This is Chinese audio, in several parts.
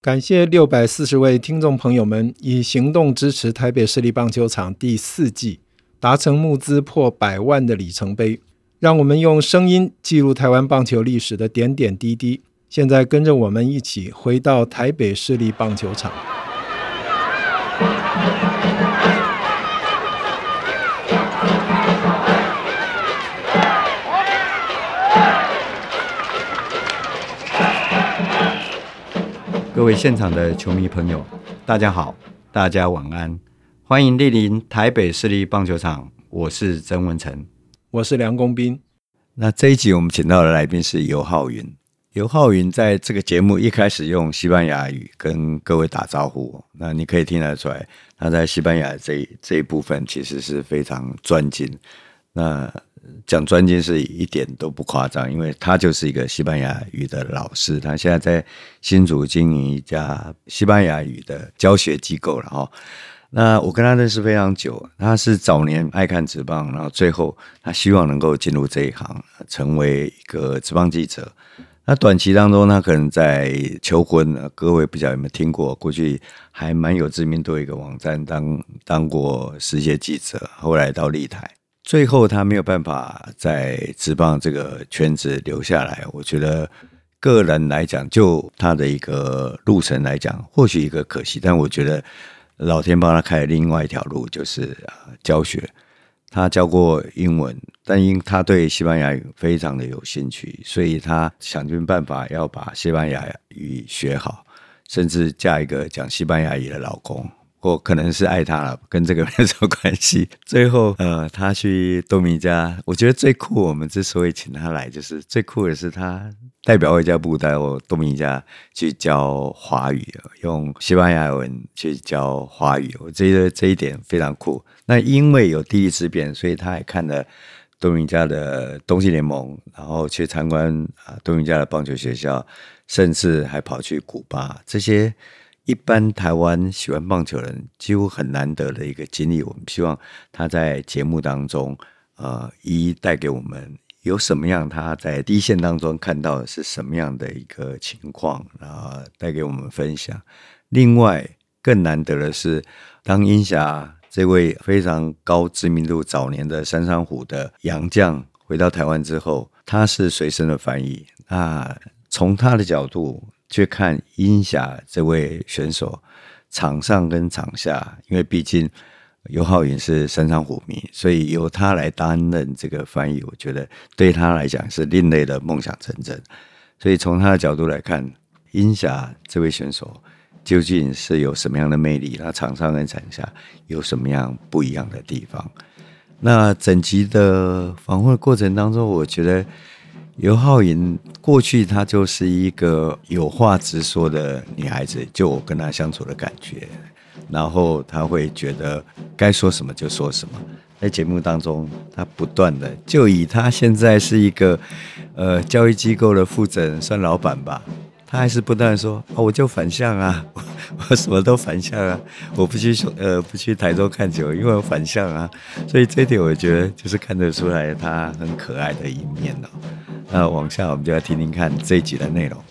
感谢六百四十位听众朋友们以行动支持台北市立棒球场第四季，达成募资破百万的里程碑。让我们用声音记录台湾棒球历史的点点滴滴。现在跟着我们一起回到台北市立棒球场。各位现场的球迷朋友，大家好，大家晚安，欢迎莅临台北市立棒球场，我是曾文成，我是梁公斌。那这一集我们请到的来宾是尤浩云，尤浩云在这个节目一开始用西班牙语跟各位打招呼，那你可以听得出来，他在西班牙这一这一部分其实是非常专精。那讲专精是一点都不夸张，因为他就是一个西班牙语的老师，他现在在新竹经营一家西班牙语的教学机构了哈。那我跟他认识非常久，他是早年爱看职棒，然后最后他希望能够进入这一行，成为一个职棒记者。那短期当中，他可能在求婚，各位不晓得有没有听过？过去还蛮有知名度一个网站当当过实习记者，后来到立台。最后他没有办法在职棒这个圈子留下来，我觉得个人来讲，就他的一个路程来讲，或许一个可惜，但我觉得老天帮他开了另外一条路，就是啊教学。他教过英文，但因他对西班牙语非常的有兴趣，所以他想尽办法要把西班牙语学好，甚至嫁一个讲西班牙语的老公。我可能是爱他了，跟这个没什么关系。最后，呃，他去多米加，我觉得最酷。我们之所以请他来，就是最酷的是他代表外交部到多米加去教华语，用西班牙文去教华语。我觉得这一点非常酷。那因为有地利之便，所以他还看了多米加的东西联盟，然后去参观啊多米加的棒球学校，甚至还跑去古巴这些。一般台湾喜欢棒球人几乎很难得的一个经历，我们希望他在节目当中，呃，一一带给我们有什么样他在第一线当中看到的是什么样的一个情况，然后带给我们分享。另外，更难得的是，当英侠这位非常高知名度早年的三山虎的洋将回到台湾之后，他是随身的翻译。那从他的角度。去看英侠这位选手，场上跟场下，因为毕竟尤浩云是山上虎迷，所以由他来担任这个翻译，我觉得对他来讲是另类的梦想成真。所以从他的角度来看，英侠这位选手究竟是有什么样的魅力？他场上跟场下有什么样不一样的地方？那整集的访问过程当中，我觉得。尤浩莹过去她就是一个有话直说的女孩子，就我跟她相处的感觉，然后她会觉得该说什么就说什么。在节目当中，她不断的就以她现在是一个呃教育机构的负责人，算老板吧，他还是不断说啊，我就反向啊，我什么都反向啊，我不去呃不去台州看球，因为我反向啊，所以这一点我觉得就是看得出来他很可爱的一面哦。那往下，我们就来听听看这一集的内容。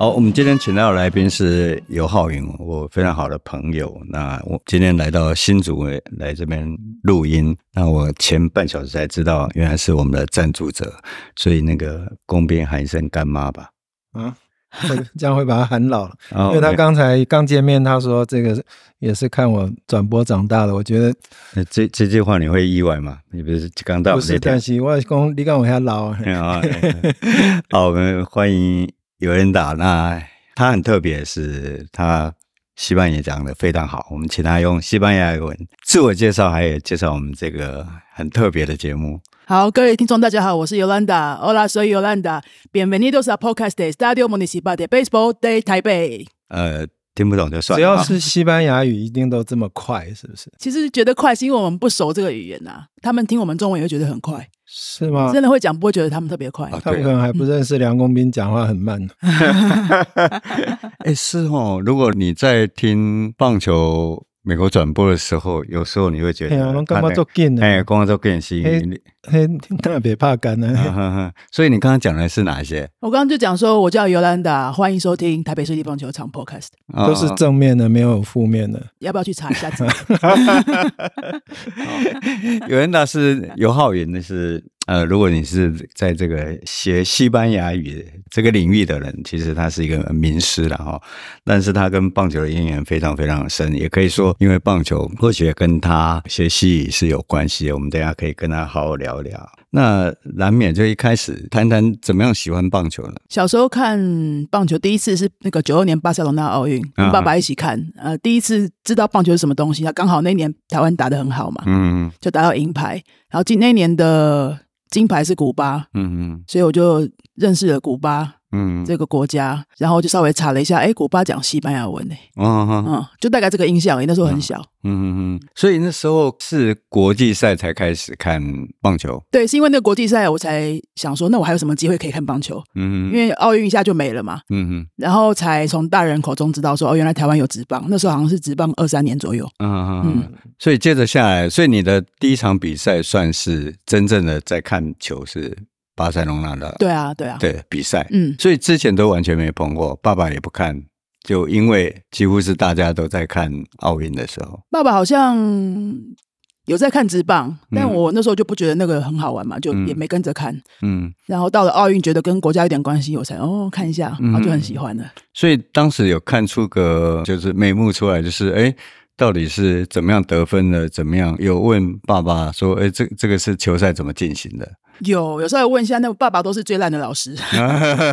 好，我们今天请到的来宾是尤浩云，我非常好的朋友。那我今天来到新竹来这边录音，那我前半小时才知道，原来是我们的赞助者，所以那个公边喊一声干妈吧。啊，会这样会把他喊老了，因为他刚才刚见面，他说这个也是看我转播长大的。我觉得这这句话你会意外吗？你不是刚到？不是，但是我讲你讲我还老。好，我们欢迎。有人打，那他很特别，是他西班牙讲的非常好。我们请他用西班牙文自我介绍，还有介绍我们这个很特别的节目。好，各位听众，大家好，我是 Yolanda。Hola，soy Yolanda。Bienvenidos a podcast de Estadio Municipal de Béisbol de Taipei。呃，听不懂就算了。只要是西班牙语，一定都这么快，是不是？其实觉得快是因为我们不熟这个语言呐、啊，他们听我们中文也会觉得很快，是吗？真的会讲不会觉得他们特别快，他们可能还不认识梁公斌讲话很慢。哎，是哦，如果你在听棒球。美国转播的时候，有时候你会觉得，哎，干嘛做紧呢？哎，干嘛做紧是，嘿，特别怕干 呢。所以你刚刚讲的是哪些？我刚刚就讲说，我叫尤兰达，欢迎收听台北市立棒球场 Podcast，都是正面的，没有负面的。要不要去查一下？尤兰达是尤浩云，那是。呃，如果你是在这个学西班牙语这个领域的人，其实他是一个名师了哈。但是他跟棒球的渊源非常非常深，也可以说，因为棒球或许跟他学西语是有关系的。我们等一下可以跟他好好聊聊。那难免就一开始谈谈怎么样喜欢棒球呢？小时候看棒球，第一次是那个九二年巴塞罗那奥运，跟爸爸一起看。呃，第一次知道棒球是什么东西，他刚好那年台湾打得很好嘛，嗯，就打到银牌。然后今那年的。金牌是古巴，嗯嗯，所以我就认识了古巴，嗯，这个国家，然后就稍微查了一下，哎，古巴讲西班牙文呢，嗯嗯，就大概这个印象，那时候很小，嗯嗯嗯，所以那时候是国际赛才开始看棒球，对，是因为那个国际赛我才想说，那我还有什么机会可以看棒球？嗯，因为奥运一下就没了嘛，嗯嗯，然后才从大人口中知道说，哦，原来台湾有职棒，那时候好像是职棒二三年左右，嗯嗯。所以接着下来，所以你的第一场比赛算是真正的在看球是巴塞隆纳的，对啊，对啊，对比赛，嗯，所以之前都完全没碰过，爸爸也不看，就因为几乎是大家都在看奥运的时候，爸爸好像有在看直棒，但我那时候就不觉得那个很好玩嘛，就也没跟着看，嗯，然后到了奥运，觉得跟国家有点关系，我才哦看一下，然后就很喜欢了。所以当时有看出个就是眉目出来，就是哎。到底是怎么样得分的？怎么样？有问爸爸说：“哎，这这个是球赛怎么进行的？”有，有时候问一下，那爸爸都是最烂的老师，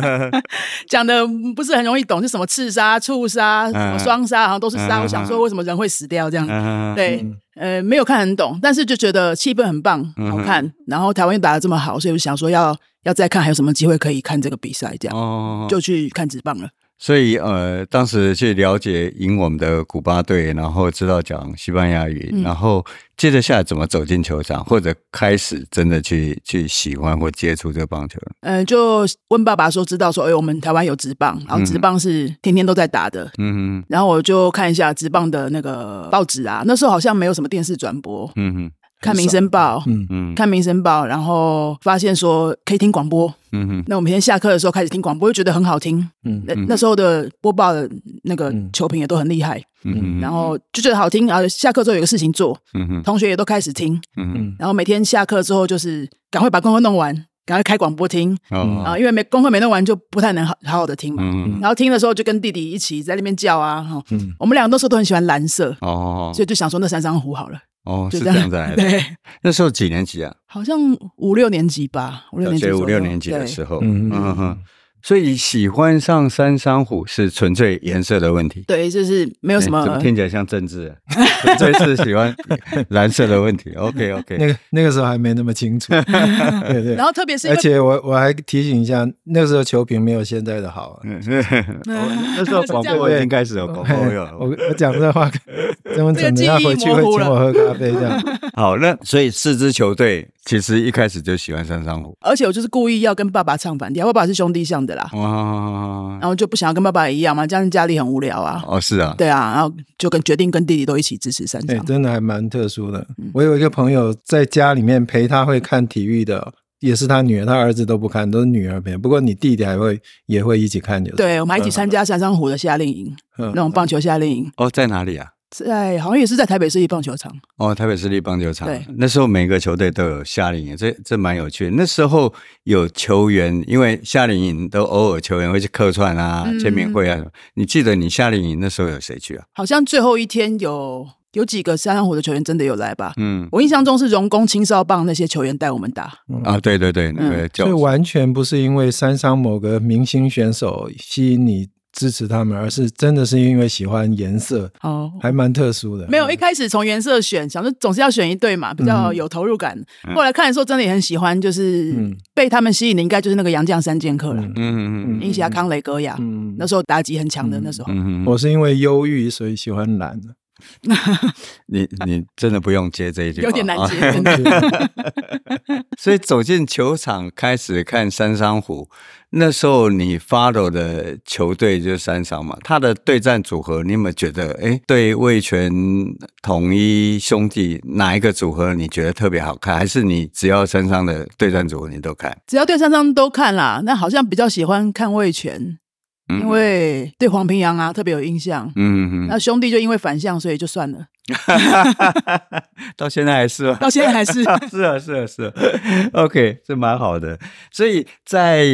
讲的不是很容易懂，是什么刺杀、触杀、什么双杀，好像都是杀。我想说，为什么人会死掉？这样 对，呃，没有看很懂，但是就觉得气氛很棒，好看。然后台湾又打的这么好，所以我想说要要再看，还有什么机会可以看这个比赛？这样就去看职棒了。所以，呃，当时去了解赢我们的古巴队，然后知道讲西班牙语，嗯、然后接着下来怎么走进球场，或者开始真的去去喜欢或接触这个棒球。嗯、呃，就问爸爸说，知道说，哎，我们台湾有职棒，然后职棒是天天都在打的。嗯哼，然后我就看一下职棒的那个报纸啊，那时候好像没有什么电视转播。嗯哼。看民生报，嗯。嗯，看民生报，然后发现说可以听广播，嗯嗯，那我每天下课的时候开始听广播，就觉得很好听，嗯，那那时候的播报的那个球评也都很厉害，嗯，然后就觉得好听，然后下课之后有个事情做，嗯哼，同学也都开始听，嗯嗯，然后每天下课之后就是赶快把功课弄完，赶快开广播听，啊，因为没功课没弄完就不太能好好好的听嘛，嗯，然后听的时候就跟弟弟一起在那边叫啊，哈，嗯，我们两个那时候都很喜欢蓝色，哦，所以就想说那三张湖好了。哦，是这样子来的。对，那时候几年级啊？好像五六年级吧，五六年级，五六年级的时候。嗯嗯嗯。所以喜欢上三山虎是纯粹颜色的问题。对，就是没有什么。怎么听起来像政治？纯粹是喜欢 蓝色的问题。OK OK。那个那个时候还没那么清楚。对对。然后特别是，而且我我还提醒一下，那个时候球评没有现在的好。那时候广播已经开始有广播有。我我讲这话，这么怎么样回去会请我喝咖啡这样。好，那所以四支球队。其实一开始就喜欢三商虎，而且我就是故意要跟爸爸唱反调。爸爸是兄弟象的啦，哇，然后就不想要跟爸爸一样嘛，这样家里很无聊啊。哦，是啊，对啊，然后就跟决定跟弟弟都一起支持三商。对，真的还蛮特殊的。嗯、我有一个朋友在家里面陪他会看体育的，也是他女儿，他儿子都不看，都是女儿陪。不过你弟弟还会也会一起看，就是。对，我们还一起参加三山虎的夏令营，嗯、那种棒球夏令营。哦，在哪里啊？在好像也是在台北市立棒球场哦，台北市立棒球场。对，那时候每个球队都有夏令营，这这蛮有趣的。那时候有球员，因为夏令营都偶尔球员会去客串啊、签名会啊。嗯、你记得你夏令营那时候有谁去啊？好像最后一天有有几个三商虎的球员真的有来吧？嗯，我印象中是荣工、青少棒那些球员带我们打。嗯、啊，对对对，那个、嗯、所以完全不是因为三商某个明星选手吸引你。支持他们，而是真的是因为喜欢颜色哦，还蛮特殊的。没有一开始从颜色选，想说总是要选一对嘛，比较有投入感。嗯、后来看的时候，真的也很喜欢，就是被他们吸引的，应该就是那个杨绛三剑客了。嗯嗯嗯，英侠、康雷戈雅，嗯，那时候打击很强的那时候。嗯嗯，我是因为忧郁，所以喜欢蓝的。你你真的不用接这一句，有点难接。真的 所以走进球场开始看三商虎，那时候你 follow 的球队就是三商嘛。他的对战组合，你有没有觉得，哎，对味全统一兄弟哪一个组合你觉得特别好看？还是你只要三商的对战组合你都看？只要对三商都看啦。那好像比较喜欢看味全。因为对黄平洋啊特别有印象，嗯嗯，那兄弟就因为反向，所以就算了。到现在还是，到现在还是，是啊是啊是啊，是啊，OK，这蛮好的。所以在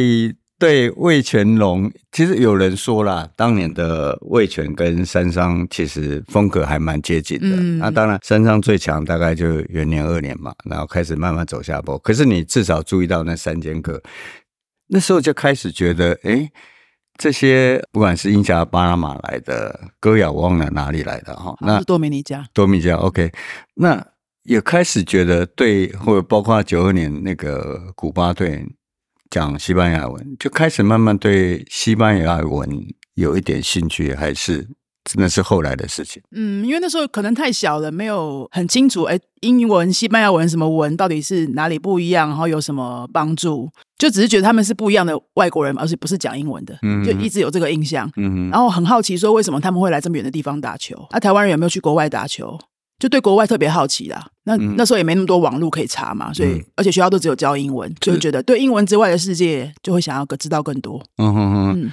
对魏全龙，其实有人说啦，当年的魏全跟三商其实风格还蛮接近的。嗯、那当然，三商最强大概就元年二年嘛，然后开始慢慢走下坡。可是你至少注意到那三剑客，那时候就开始觉得，哎。这些不管是英加巴拿马来的，戈雅我忘了哪里来的哈，那多米尼加，多米加，OK，那也开始觉得对，或者包括九二年那个古巴队讲西班牙文，就开始慢慢对西班牙文有一点兴趣，还是？那是后来的事情。嗯，因为那时候可能太小了，没有很清楚。哎，英文、西班牙文什么文到底是哪里不一样，然后有什么帮助？就只是觉得他们是不一样的外国人，而且不是讲英文的，嗯、就一直有这个印象。嗯，然后很好奇说，为什么他们会来这么远的地方打球？那、啊、台湾人有没有去国外打球？就对国外特别好奇啦。那、嗯、那时候也没那么多网络可以查嘛，所以、嗯、而且学校都只有教英文，就觉得对英文之外的世界就会想要知道更多。嗯哼哼。嗯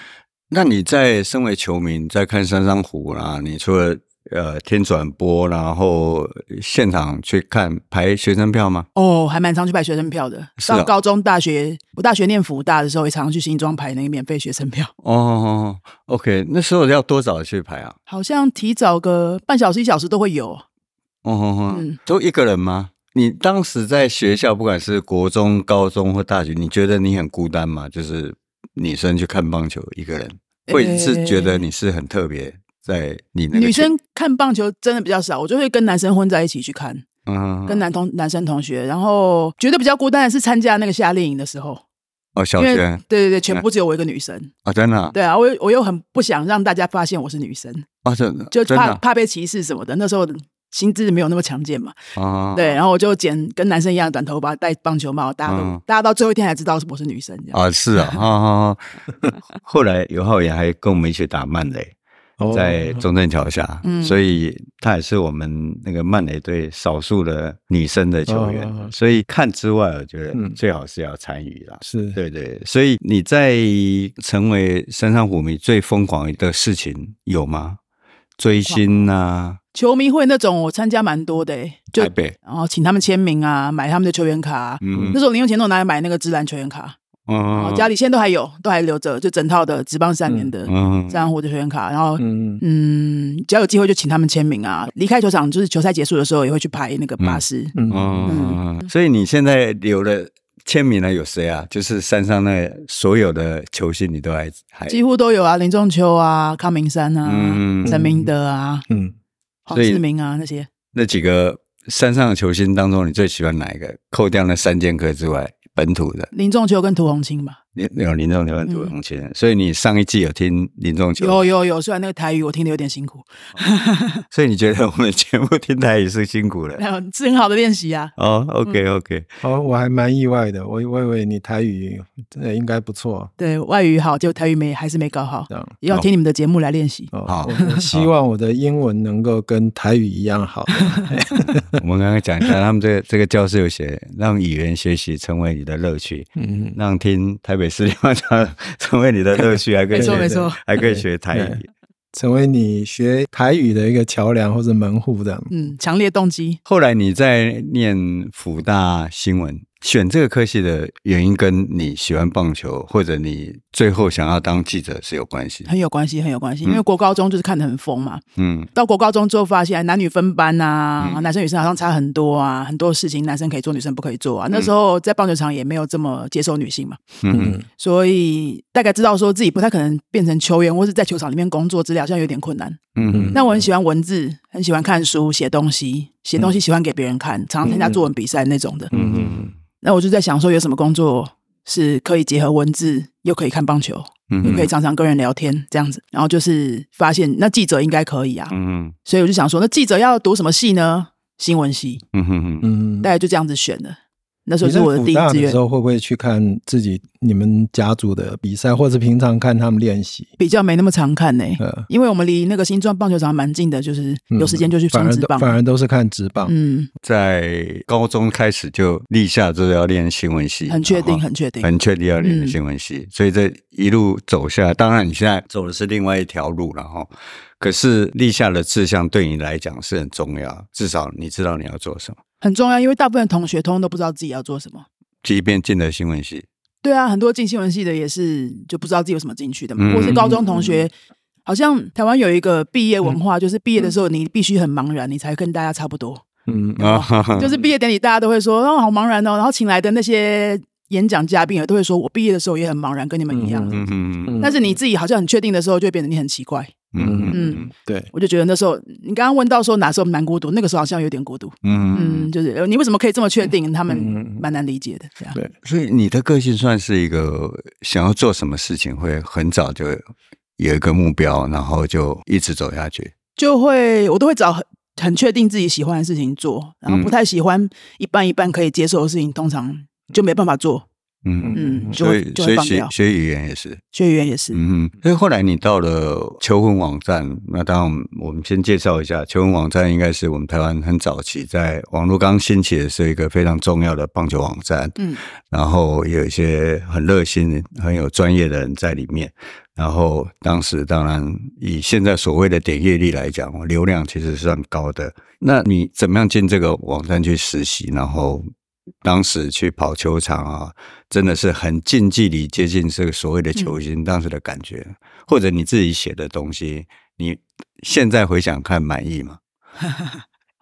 那你在身为球迷，在看三商虎啦，你除了呃听转播，然后现场去看排学生票吗？哦，还蛮常去排学生票的。上、哦、高中、大学，我大学念福大的时候，也常常去新庄排那个免费学生票。哦，OK，那时候要多早去排啊？好像提早个半小时、一小时都会有。哦哦哦，嗯，都一个人吗？你当时在学校，不管是国中、高中或大学，你觉得你很孤单吗？就是女生去看棒球，一个人。会是觉得你是很特别，在你那个女生看棒球真的比较少，我就会跟男生混在一起去看，嗯，跟男同男生同学，然后觉得比较孤单的是参加那个夏令营的时候，哦，小学，对对对，全部只有我一个女生啊，真的，对啊，我我又很不想让大家发现我是女生啊，真的，就怕怕被歧视什么的，那时候。心智没有那么强健嘛，啊、对，然后我就剪跟男生一样的短头发，戴棒球帽，大家都、啊、大家到最后一天才知道我是女生这样。啊，是啊，啊啊后来尤浩元还跟我们一起打慢雷，在中正桥下，哦、所以他也是我们那个曼雷队少数的女生的球员。哦、所以看之外，我觉得最好是要参与啦。是。对对，所以你在成为山上虎迷最疯狂的事情有吗？追星啊？球迷会那种，我参加蛮多的，欸，就然后请他们签名啊，买他们的球员卡。嗯，那时候零用钱都拿来买那个职篮球员卡。嗯，家里现在都还有，都还留着，就整套的职棒三年的三商虎的球员卡。然后，嗯，只要有机会就请他们签名啊。离开球场就是球赛结束的时候，也会去拍那个巴士。嗯嗯，所以你现在留的签名呢有谁啊？就是山上那所有的球星，你都还还几乎都有啊，林仲秋啊，康明山啊，陈明德啊，嗯。黄志明啊，那些那几个山上的球星当中，你最喜欢哪一个？扣掉那三剑客之外，本土的林仲秋跟涂红青吧。你有林仲秋跟涂红青，所以你上一季有听林仲秋？有有有，虽然那个台语我听的有点辛苦，所以你觉得我们节目听台语是辛苦的？是很好的练习啊。哦，OK OK，哦，我还蛮意外的，我我以为你台语真的应该不错。对外语好，就台语没还是没搞好，要听你们的节目来练习。好，希望我的英文能够跟台语一样好。我们刚刚讲一下，他们这个这个教室有写，让语言学习成为你的乐趣，嗯，让听台北。美食地方成为你的乐趣，还可以没错没错，还可以学台语，成为你学台语的一个桥梁或者门户这样。嗯，强烈动机。后来你在念福大新闻，选这个科系的原因跟你喜欢棒球，或者你最后想要当记者是有关系？很有关系，很有关系。因为国高中就是看得很疯嘛，嗯，到国高中之后发现男女分班啊，嗯、男生女生好像差很多啊，很多事情男生可以做，女生不可以做啊。嗯、那时候在棒球场也没有这么接受女性嘛，嗯，所以大概知道说自己不太可能变成球员，或是在球场里面工作，资料好像有点困难。嗯，那我很喜欢文字，很喜欢看书、写东西，写东西喜欢给别人看，常常参加作文比赛那种的。嗯嗯。那我就在想说，有什么工作是可以结合文字，又可以看棒球，嗯、又可以常常跟人聊天这样子。然后就是发现，那记者应该可以啊。嗯哼，所以我就想说，那记者要读什么系呢？新闻系。嗯哼哼，嗯，大概就这样子选的。那时候是我的第一志愿。的时候会不会去看自己你们家族的比赛，或者平常看他们练习？比较没那么常看呢、欸，嗯、因为我们离那个新庄棒球场蛮近的，就是有时间就去上职棒、嗯反。反而都是看职棒。嗯，在高中开始就立下就是要练新闻系，很确定，很确定，很确定要练新闻系。嗯、所以这一路走下来，当然你现在走的是另外一条路了哈。可是立下的志向对你来讲是很重要，至少你知道你要做什么。很重要，因为大部分同学通通都不知道自己要做什么。即便进了新闻系，对啊，很多进新闻系的也是就不知道自己有什么进去的嘛。嗯、或是高中同学，好像台湾有一个毕业文化，嗯、就是毕业的时候你必须很茫然，你才跟大家差不多。嗯啊，就是毕业典礼大家都会说哦，好茫然哦，然后请来的那些演讲嘉宾也都会说，我毕业的时候也很茫然，跟你们一样。嗯嗯嗯。但是你自己好像很确定的时候，就会变得你很奇怪。嗯嗯，对，我就觉得那时候你刚刚问到说哪时候蛮孤独，那个时候好像有点孤独。嗯嗯，就是你为什么可以这么确定？他们蛮难理解的，这样。对，所以你的个性算是一个想要做什么事情会很早就有一个目标，然后就一直走下去。就会我都会找很很确定自己喜欢的事情做，然后不太喜欢一半一半可以接受的事情，通常就没办法做。嗯嗯，所以所以学学语言也是，学语言也是。嗯，所以后来你到了求婚网站，那当然我们先介绍一下，求婚网站应该是我们台湾很早期在网络刚兴起的是一个非常重要的棒球网站。嗯，然后有一些很热心、很有专业的人在里面。然后当时当然以现在所谓的点阅率来讲，流量其实是算高的。那你怎么样进这个网站去实习？然后当时去跑球场啊？真的是很近距离接近这个所谓的球星当时的感觉，嗯、或者你自己写的东西，你现在回想看满意吗？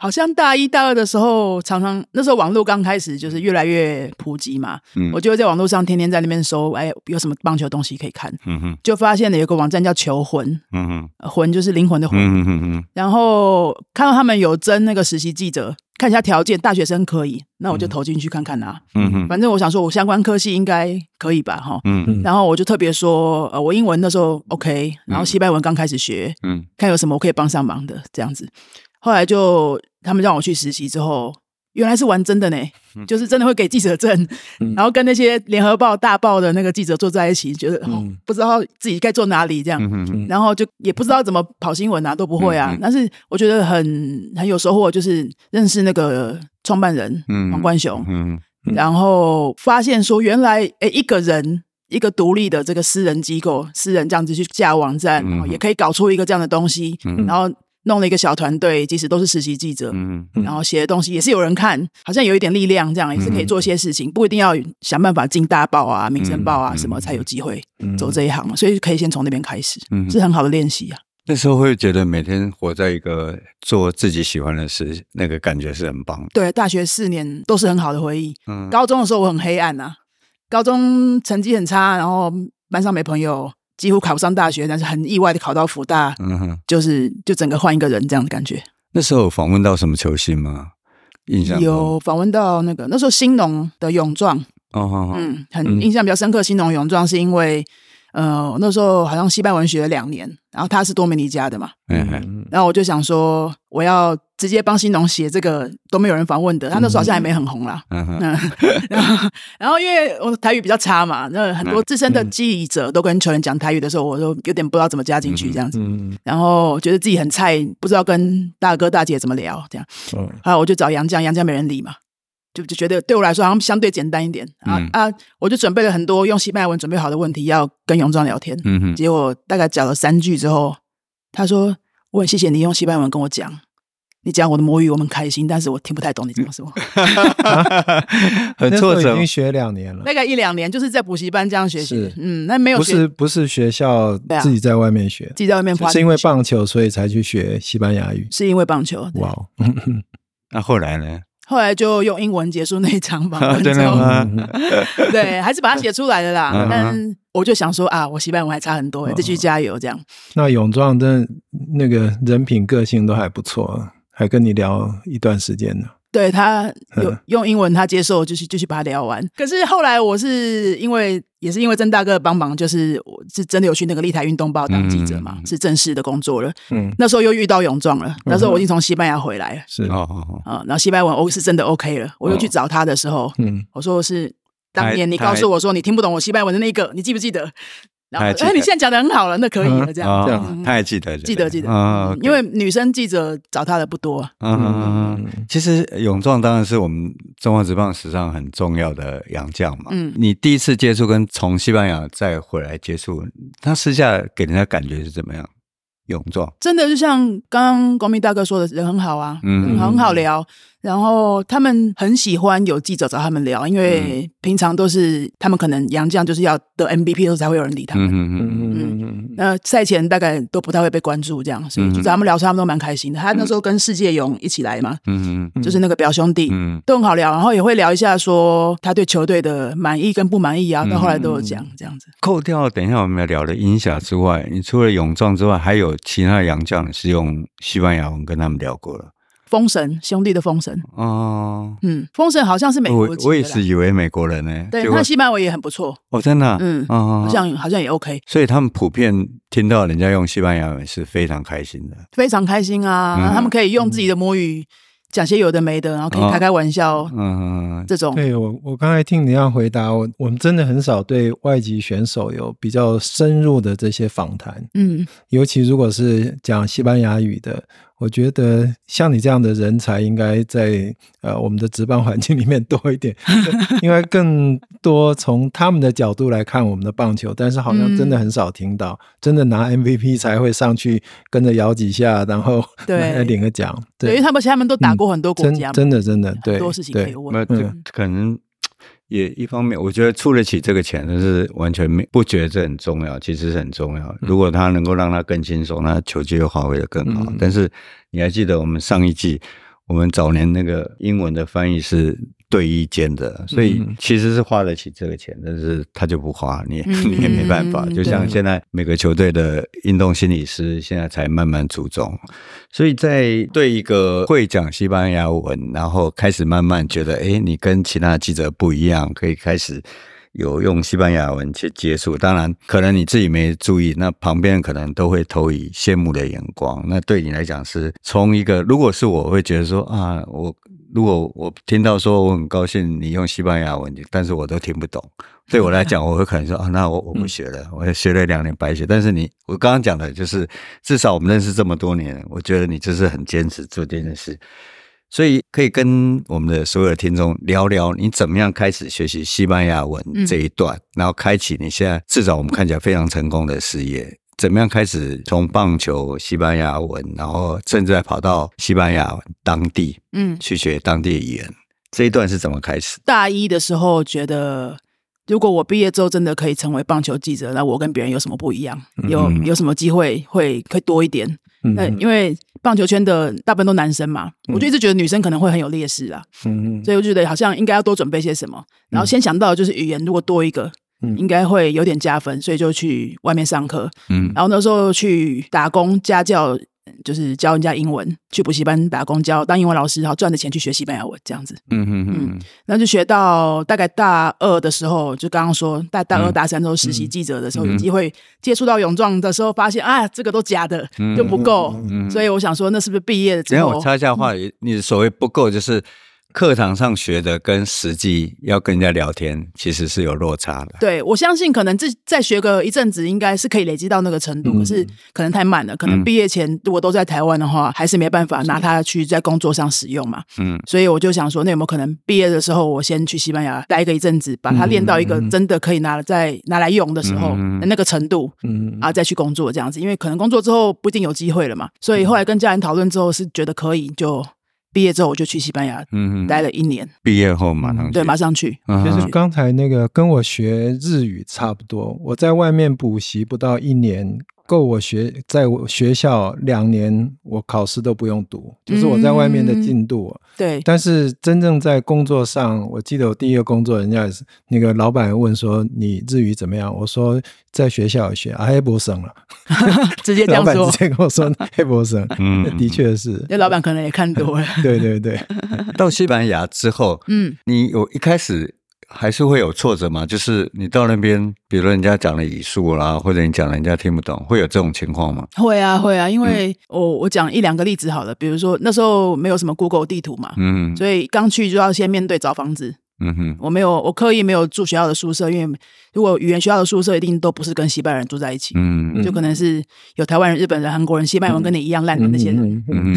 好像大一大二的时候，常常那时候网络刚开始就是越来越普及嘛，嗯，我就会在网络上天天在那边搜，哎，有什么棒球东西可以看，嗯哼，就发现了有个网站叫求魂，嗯哼，魂就是灵魂的魂，嗯哼哼，然后看到他们有征那个实习记者，看一下条件，大学生可以，那我就投进去看看啊，嗯哼，反正我想说我相关科系应该可以吧，哈，嗯嗯，然后我就特别说，呃，我英文那时候 OK，然后西班牙文刚开始学，嗯，看有什么我可以帮上忙的这样子，后来就。他们让我去实习之后，原来是玩真的呢，嗯、就是真的会给记者证，嗯、然后跟那些联合报大报的那个记者坐在一起，觉得、嗯。哦、不知道自己该坐哪里这样，然后就也不知道怎么跑新闻啊，都不会啊。但是我觉得很很有收获，就是认识那个创办人、嗯、黄冠雄，嗯嗯、然后发现说原来诶一个人一个独立的这个私人机构，私人这样子去架网站，嗯、也可以搞出一个这样的东西，嗯、然后。弄了一个小团队，即使都是实习记者，嗯，然后写的东西也是有人看，好像有一点力量，这样也是可以做一些事情，不一定要想办法进大报啊、民生报啊什么才有机会走这一行嘛，所以可以先从那边开始，是很好的练习啊。那时候会觉得每天活在一个做自己喜欢的事，那个感觉是很棒。对，大学四年都是很好的回忆。嗯，高中的时候我很黑暗呐，高中成绩很差，然后班上没朋友。几乎考不上大学，但是很意外的考到福大，嗯哼，就是就整个换一个人这样的感觉。那时候有访问到什么球星吗？印象有访问到那个那时候兴农的泳壮，哦，好好嗯，很印象比较深刻。兴农泳壮是因为。呃，那时候好像西班牙文学了两年，然后他是多米尼加的嘛，嗯嗯，然后我就想说，我要直接帮新农写这个都没有人访问的，他那时候好像还没很红啦，嗯嗯，然后然后因为我台语比较差嘛，那很多资深的记者都跟球员讲台语的时候，我都有点不知道怎么加进去这样子，嗯，然后觉得自己很菜，不知道跟大哥大姐怎么聊这样，嗯，后来我就找杨绛，杨绛没人理嘛。就就觉得对我来说好像相对简单一点啊、嗯、啊！我就准备了很多用西班牙文准备好的问题要跟勇壮聊天。嗯哼。结果大概讲了三句之后，他说：“我很谢谢你用西班牙文跟我讲，你讲我的母语，我们开心，但是我听不太懂你讲什么 很挫折。已经学两年了，大概一两年，就是在补习班这样学习。嗯，那没有不是不是学校自己在外面学，自己在外面，是因为棒球所以才去学西班牙语，是因为棒球。哇，那后来呢？后来就用英文结束那一场访问，真的吗？对，还是把它写出来的啦。但我就想说啊，我西班牙文还差很多，再继续加油这样。那勇壮的那个人品个性都还不错，还跟你聊一段时间呢。对，他 有用英文，他接受，就是就去把它聊完。可是后来我是因为也是因为曾大哥的帮忙，就是我是真的有去那个立台运动报当记者嘛，嗯、是正式的工作了。嗯，那时候又遇到泳壮了，那时候我已经从西班牙回来了。是哦哦哦，然后西班牙文哦是真的 OK 了，我又去找他的时候，嗯，我说是当年你告诉我说你听不懂我西班牙文的那个，你记不记得？然后，哎，你现在讲的很好了，那可以了，这样。这样，他还记得，记得。记得，因为女生记者找他的不多。嗯，其实勇壮当然是我们中华职棒史上很重要的洋将嘛。嗯，你第一次接触跟从西班牙再回来接触，他私下给人家感觉是怎么样？勇壮，真的就像刚刚国民大哥说的，人很好啊，嗯，很好聊。然后他们很喜欢有记者找他们聊，因为平常都是他们可能杨绛就是要得 MVP 的时候才会有人理他们。嗯嗯嗯嗯。那赛前大概都不太会被关注，这样，所以就找他们聊，他们都蛮开心的。他那时候跟世界勇一起来嘛，嗯嗯，就是那个表兄弟，嗯，都很好聊。然后也会聊一下说他对球队的满意跟不满意啊，到后来都有讲这样子。扣掉等一下我们要聊的音响之外，你除了泳壮之外，还有其他洋将是用西班牙文跟他们聊过了。封神兄弟的封神哦，嗯，封神好像是美国，我也是以为美国人呢。对，那西班牙文也很不错哦，真的，嗯，好像好像也 OK。所以他们普遍听到人家用西班牙文是非常开心的，非常开心啊！他们可以用自己的母语讲些有的没的，然后可以开开玩笑，嗯，这种。对我，我刚才听你这样回答，我我们真的很少对外籍选手有比较深入的这些访谈，嗯，尤其如果是讲西班牙语的。我觉得像你这样的人才，应该在呃我们的值班环境里面多一点，因为更多从他们的角度来看我们的棒球，但是好像真的很少听到，嗯、真的拿 MVP 才会上去跟着摇几下，然后来领个奖。对，因为他们他们都打过很多国家，嗯、真的真的对，很多事情可以问。那嗯、可能。也一方面，我觉得出得起这个钱，但是完全没不觉得这很重要，其实是很重要。如果他能够让他更轻松，那球技又发挥的更好。嗯、但是你还记得我们上一季，我们早年那个英文的翻译是对一间的，所以其实是花得起这个钱，但是他就不花，你也 你也没办法。就像现在每个球队的运动心理师现在才慢慢注重，所以在对一个会讲西班牙文，然后开始慢慢觉得，哎，你跟其他记者不一样，可以开始。有用西班牙文去接触，当然可能你自己没注意，那旁边可能都会投以羡慕的眼光。那对你来讲是从一个，如果是我会觉得说啊，我如果我听到说我很高兴你用西班牙文，但是我都听不懂，对我来讲 我会可能说啊，那我我不学了，我学了两年白学。但是你我刚刚讲的就是，至少我们认识这么多年，我觉得你就是很坚持做这件事。所以可以跟我们的所有的听众聊聊，你怎么样开始学习西班牙文这一段，嗯、然后开启你现在至少我们看起来非常成功的事业。怎么样开始从棒球西班牙文，然后甚至还跑到西班牙当地，嗯，去学当地语言，嗯、这一段是怎么开始？大一的时候觉得，如果我毕业之后真的可以成为棒球记者，那我跟别人有什么不一样？有有什么机会会会多一点？嗯，因为。棒球圈的大部分都男生嘛，我就一直觉得女生可能会很有劣势啊，嗯，所以我觉得好像应该要多准备些什么，然后先想到就是语言，如果多一个，嗯，应该会有点加分，所以就去外面上课，嗯，然后那时候去打工家教。就是教人家英文，去补习班打工教当英文老师，然后赚的钱去学西班牙文，这样子。嗯嗯嗯。然后就学到大概大二的时候，就刚刚说大大二大三都实习记者的时候，有机会接触到泳壮的时候，发现啊，这个都假的，就不够。所以我想说，那是不是毕业之后？我插一下话，你所谓不够，就是课堂上学的跟实际要跟人家聊天，其实是有落差的。对，我相信可能这再学个一阵子，应该是可以累积到那个程度，嗯、可是可能太慢了。可能毕业前如果都在台湾的话，还是没办法拿它去在工作上使用嘛。嗯，所以我就想说，那有没有可能毕业的时候，我先去西班牙待个一阵子，把它练到一个真的可以拿再拿来用的时候的那个程度，嗯，啊，再去工作这样子，因为可能工作之后不一定有机会了嘛。所以后来跟家人讨论之后，是觉得可以就。毕业之后我就去西班牙，嗯，待了一年。毕业后马上去，对，马上去。就是刚才那个跟我学日语差不多，我在外面补习不到一年。够我学，在我学校两年，我考试都不用读，就是我在外面的进度。嗯、对，但是真正在工作上，我记得我第一个工作，人家也是那个老板问说，你日语怎么样？我说在学校学，啊，黑博生了，直接这样说，直接跟我说黑博生，嗯，的确是。那老板可能也看多了。对对对，到西班牙之后，嗯，你有一开始。还是会有挫折吗？就是你到那边，比如人家讲了语速啦，或者你讲人家听不懂，会有这种情况吗？会啊，会啊，因为我我讲一两个例子好了，比如说那时候没有什么 Google 地图嘛，嗯，所以刚去就要先面对找房子。嗯哼，我没有，我刻意没有住学校的宿舍，因为如果语言学校的宿舍一定都不是跟西班牙人住在一起，嗯，就可能是有台湾人、日本人、韩国人，西班牙文跟你一样烂的那些人，嗯，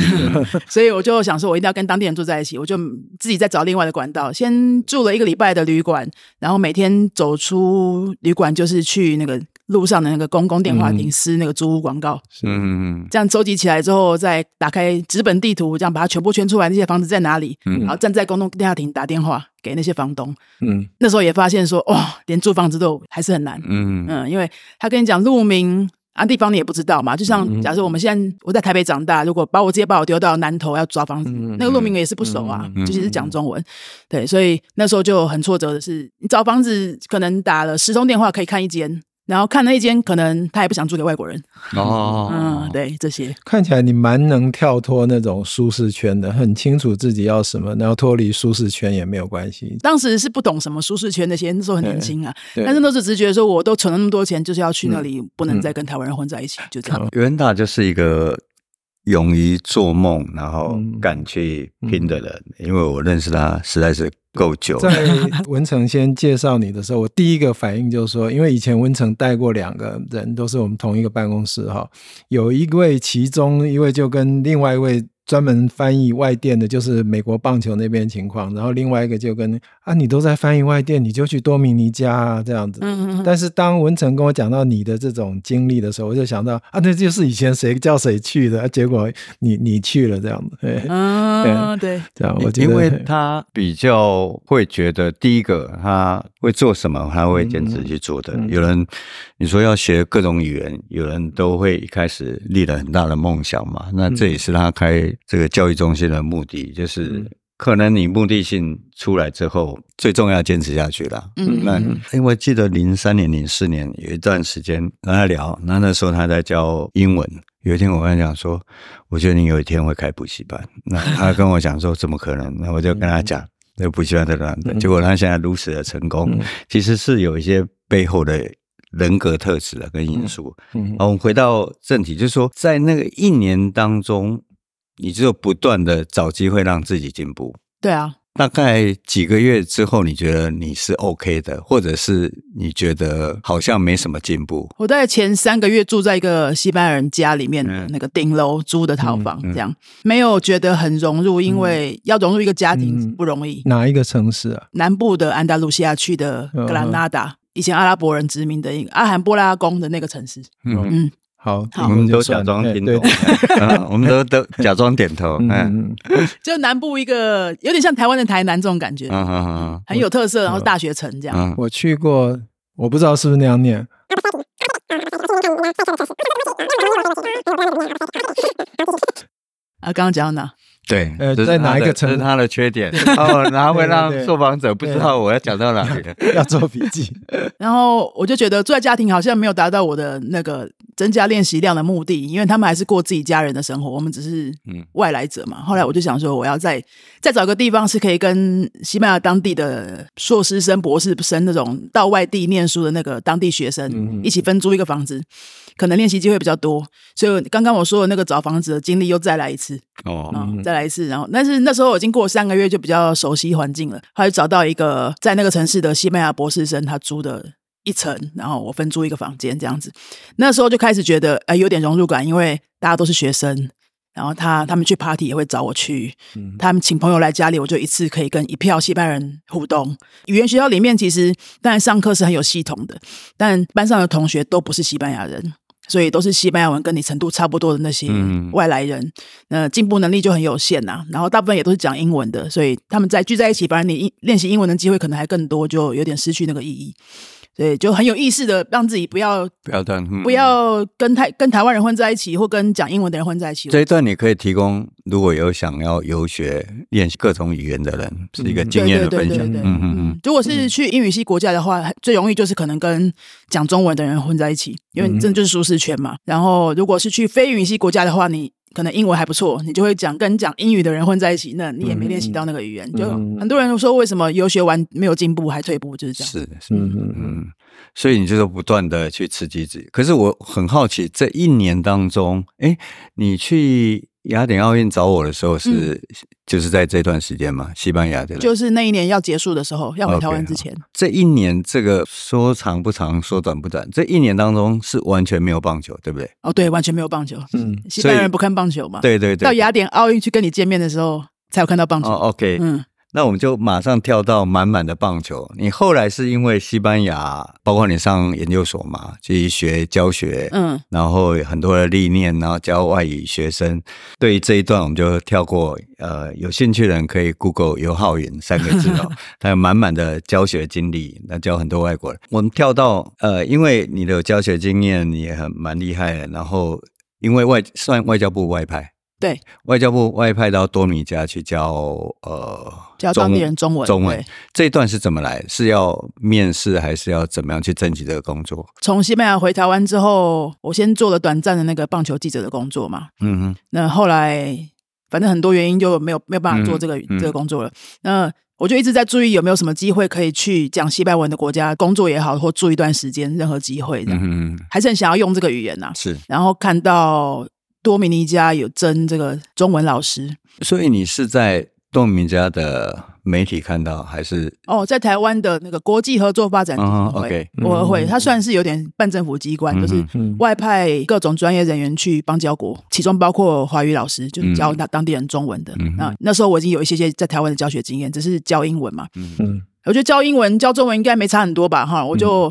所以我就想说，我一定要跟当地人住在一起，我就自己再找另外的管道，先住了一个礼拜的旅馆，然后每天走出旅馆就是去那个路上的那个公共电话亭撕那个租屋广告，嗯嗯，这样收集起来之后，再打开纸本地图，这样把它全部圈出来，那些房子在哪里，然后站在公共电话亭打电话。给那些房东，嗯，那时候也发现说，哇、哦，连租房子都还是很难，嗯。嗯，因为他跟你讲路名啊，地方你也不知道嘛。就像假设我们现在我在台北长大，如果把我直接把我丢到南投要抓房子，嗯、那个路名也是不熟啊，尤其是讲中文，对，所以那时候就很挫折的是，你找房子可能打了十通电话可以看一间。然后看那一间，可能他也不想租给外国人哦。嗯，对，这些看起来你蛮能跳脱那种舒适圈的，很清楚自己要什么，然后脱离舒适圈也没有关系。当时是不懂什么舒适圈那些，那时候很年轻啊。但是都是直觉说，我都存了那么多钱，就是要去那里，嗯、不能再跟台湾人混在一起，嗯、就这样。元大就是一个勇于做梦，然后敢去拼的人，嗯、因为我认识他实在是。够久。在文成先介绍你的时候，我第一个反应就是说，因为以前文成带过两个人，都是我们同一个办公室哈，有一位，其中一位就跟另外一位。专门翻译外电的，就是美国棒球那边情况。然后另外一个就跟啊，你都在翻译外电，你就去多米尼加啊这样子。嗯嗯。但是当文成跟我讲到你的这种经历的时候，我就想到啊，那就是以前谁叫谁去的，啊、结果你你去了这样子。对嗯，对，这样我觉得，因为他比较会觉得，第一个他会做什么，他会坚持去做的。嗯、有人你说要学各种语言，有人都会一开始立了很大的梦想嘛。那这也是他开。这个教育中心的目的就是，可能你目的性出来之后，最重要坚持下去了。嗯，那因为记得零三年、零四年有一段时间跟他聊，那那时候他在教英文。有一天我跟他讲说，我觉得你有一天会开补习班。那他跟我讲说，怎么可能？那我就跟他讲，那补习班在哪？结果他现在如此的成功，其实是有一些背后的人格特质的跟因素。嗯，好，我们回到正题，就是说在那个一年当中。你只有不断的找机会让自己进步。对啊，大概几个月之后，你觉得你是 OK 的，或者是你觉得好像没什么进步？我在前三个月住在一个西班牙人家里面的那个顶楼租的套房，这样、嗯嗯、没有觉得很融入，因为要融入一个家庭不容易。嗯、哪一个城市啊？南部的安达卢西亚区的格兰纳达，以前阿拉伯人殖民的一个阿罕布拉宫的那个城市。嗯。嗯好，我们都假装听懂，我们都都假装点头。嗯，就南部一个有点像台湾的台南这种感觉，很有特色，然后大学城这样。我去过，我不知道是不是那样念。啊，刚刚讲到哪？对，呃，在哪一个城？是他的缺点，然 后然后会让受访者不知道我要讲到哪里，要做笔记。然后我就觉得住在家庭好像没有达到我的那个增加练习量的目的，因为他们还是过自己家人的生活，我们只是外来者嘛。后来我就想说，我要再再找个地方是可以跟西班牙当地的硕士生、博士生那种到外地念书的那个当地学生一起分租一个房子，可能练习机会比较多。所以刚刚我说的那个找房子的经历又再来一次哦，再来一次。然后，但是那时候我已经过三个月，就比较熟悉环境了。后来找到一个在那个城市的西班牙博士生，他租的。一层，然后我分租一个房间这样子，那时候就开始觉得哎有点融入感，因为大家都是学生，然后他他们去 party 也会找我去，嗯、他们请朋友来家里，我就一次可以跟一票西班牙人互动。语言学校里面其实当然上课是很有系统的，但班上的同学都不是西班牙人，所以都是西班牙文跟你程度差不多的那些外来人，那、嗯、进步能力就很有限呐、啊。然后大部分也都是讲英文的，所以他们在聚在一起，反而你练习英文的机会可能还更多，就有点失去那个意义。对，就很有意识的让自己不要不要断，不要跟台跟台湾人混在一起，或跟讲英文的人混在一起。这一段你可以提供，如果有想要游学练习各种语言的人，是一个经验的分享。嗯嗯嗯。如果是去英语系国家的话，最容易就是可能跟讲中文的人混在一起，因为这就是舒适圈嘛。然后，如果是去非英语系国家的话，你。可能英文还不错，你就会讲跟讲英语的人混在一起，那你也没练习到那个语言。嗯、就很多人都说，为什么游学完没有进步还退步，就是这样。是，是，嗯嗯嗯。所以你就是不断的去刺激自己。可是我很好奇，这一年当中，哎，你去。雅典奥运找我的时候是，嗯、就是在这段时间嘛，西班牙的，就是那一年要结束的时候，要回台湾之前。Okay, 这一年，这个说长不长，说短不短，这一年当中是完全没有棒球，对不对？哦，对，完全没有棒球。嗯，西班牙人不看棒球嘛？对对对。到雅典奥运去跟你见面的时候，才有看到棒球。哦，OK，嗯。那我们就马上跳到满满的棒球。你后来是因为西班牙，包括你上研究所嘛，去学教学，嗯，然后很多的历练，然后教外语学生。对于这一段，我们就跳过。呃，有兴趣的人可以 Google 尤浩云三个字哦，他有满满的教学经历，那教很多外国人。我们跳到呃，因为你的教学经验你也很蛮厉害的，然后因为外算外交部外派。对，外交部外派到多米加去教呃教当地人中文。中文这一段是怎么来？是要面试还是要怎么样去争取这个工作？从西班牙回台湾之后，我先做了短暂的那个棒球记者的工作嘛。嗯哼。那后来反正很多原因就没有没有办法做这个、嗯、这个工作了。那我就一直在注意有没有什么机会可以去讲西班牙文的国家工作也好，或住一段时间，任何机会这样。嗯哼。还是很想要用这个语言呐、啊。是。然后看到。多米尼加有征这个中文老师，所以你是在多米尼加的媒体看到，还是？哦，在台湾的那个国际合作发展基金会，国合会，国合会，它算是有点半政府机关，嗯、就是外派各种专业人员去邦交国，其中包括华语老师，就是教那当地人中文的。嗯、那那时候我已经有一些些在台湾的教学经验，只是教英文嘛。嗯。嗯，我觉得教英文教中文应该没差很多吧？哈，我就。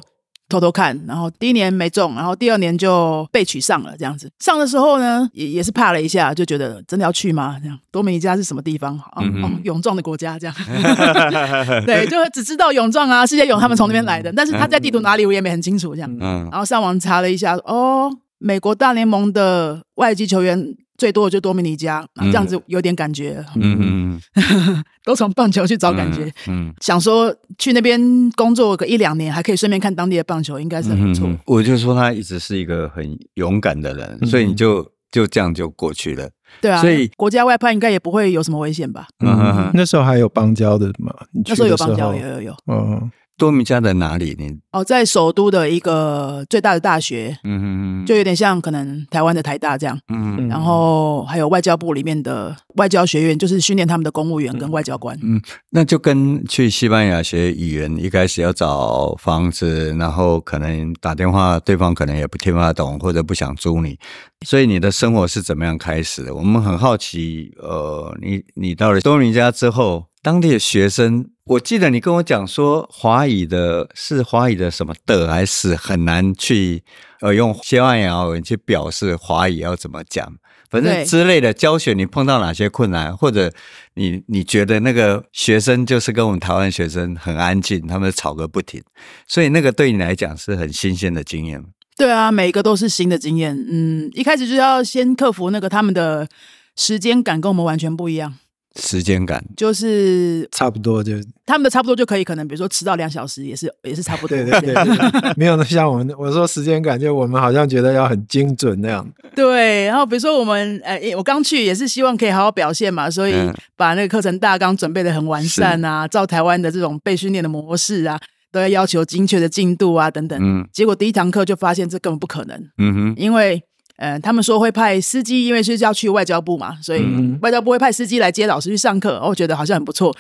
偷偷看，然后第一年没中，然后第二年就被取上了，这样子。上的时候呢，也也是怕了一下，就觉得真的要去吗？这样，多米尼加是什么地方？哦，嗯、哼哦，勇壮的国家，这样。对，就只知道勇壮啊，世界勇他们从那边来的，但是他在地图哪里我也没很清楚，这样。嗯。然后上网查了一下，哦，美国大联盟的外籍球员。最多的就多米尼加，这样子有点感觉。嗯嗯，都从棒球去找感觉。嗯，想说去那边工作个一两年，还可以顺便看当地的棒球，应该是很不错。我就说他一直是一个很勇敢的人，所以你就就这样就过去了。对啊，所以国家外派应该也不会有什么危险吧？嗯，那时候还有邦交的嘛？那时候有邦交，有有有。嗯。多米加在哪里？你哦，在首都的一个最大的大学，嗯嗯嗯，就有点像可能台湾的台大这样，嗯嗯，然后还有外交部里面的外交学院，就是训练他们的公务员跟外交官，嗯，那就跟去西班牙学语言，一开始要找房子，然后可能打电话，对方可能也不听得懂，或者不想租你，所以你的生活是怎么样开始的？我们很好奇，呃，你你到了多米加之后，当地的学生。我记得你跟我讲说，华语的是华语的什么的还是很难去呃用西班牙文去表示华语要怎么讲，反正之类的教学，你碰到哪些困难，或者你你觉得那个学生就是跟我们台湾学生很安静，他们吵个不停，所以那个对你来讲是很新鲜的经验。对啊，每一个都是新的经验。嗯，一开始就要先克服那个他们的时间感跟我们完全不一样。时间感就是差不多就他们的差不多就可以，可能比如说迟到两小时也是也是差不多。对对对，对，没有像我们我说时间感，就我们好像觉得要很精准那样。对，然后比如说我们呃，我刚去也是希望可以好好表现嘛，所以把那个课程大纲准备的很完善啊，照台湾的这种被训练的模式啊，都要要求精确的进度啊等等。嗯，结果第一堂课就发现这根本不可能。嗯哼，因为。呃，他们说会派司机，因为是要去外交部嘛，所以外交部会派司机来接老师去上课。我、哦、觉得好像很不错，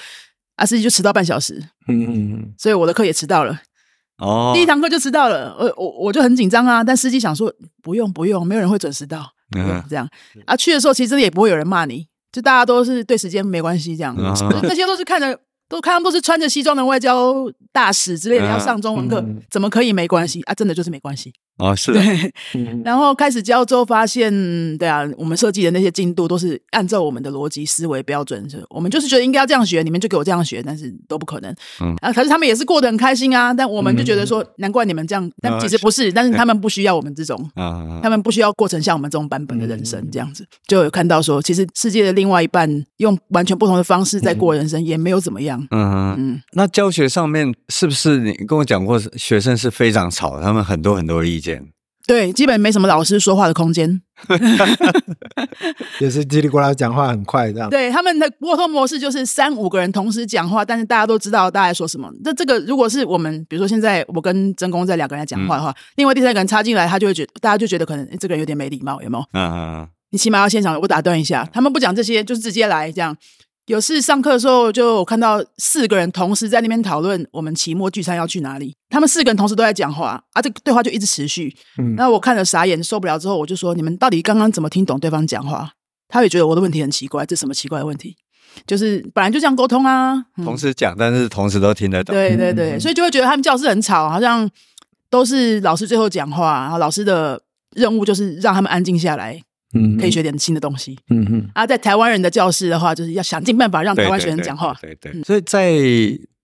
啊，司机就迟到半小时，嗯嗯嗯，所以我的课也迟到了。哦，第一堂课就迟到了，我我我就很紧张啊。但司机想说不用不用，没有人会准时到，嗯，这样啊。去的时候其实也不会有人骂你，就大家都是对时间没关系这样。嗯、这些都是看着都看他们都是穿着西装的外交大使之类的要上中文课，嗯、怎么可以没关系啊？真的就是没关系。哦，是的，对，然后开始教之后发现，对啊，我们设计的那些进度都是按照我们的逻辑思维标准，是我们就是觉得应该要这样学，你们就给我这样学，但是都不可能。嗯，啊，可是他们也是过得很开心啊，但我们就觉得说，难怪你们这样，但其实不是，但是他们不需要我们这种，啊，他们不需要过成像我们这种版本的人生这样子，就有看到说，其实世界的另外一半用完全不同的方式在过人生，也没有怎么样。嗯嗯，那教学上面是不是你跟我讲过，学生是非常吵，他们很多很多的意见。对，基本没什么老师说话的空间，也是叽里呱啦讲话很快这样。对，他们的沟通模式就是三五个人同时讲话，但是大家都知道大家在说什么。那这个如果是我们，比如说现在我跟真公在两个人在讲话的话，嗯、另外第三个人插进来，他就会觉得大家就觉得可能这个人有点没礼貌，有没有？嗯嗯嗯。你起码要现场我打断一下，他们不讲这些，就是直接来这样。有次上课的时候，就我看到四个人同时在那边讨论我们期末聚餐要去哪里。他们四个人同时都在讲话，啊，这个对话就一直持续。嗯，那我看了傻眼，受不了之后，我就说：你们到底刚刚怎么听懂对方讲话？他也觉得我的问题很奇怪，这什么奇怪的问题？就是本来就这样沟通啊，嗯、同时讲，但是同时都听得懂。对对对，所以就会觉得他们教室很吵，好像都是老师最后讲话，然后老师的任务就是让他们安静下来。嗯，可以学点新的东西。嗯哼，啊，在台湾人的教室的话，就是要想尽办法让台湾学生讲话。对对，所以在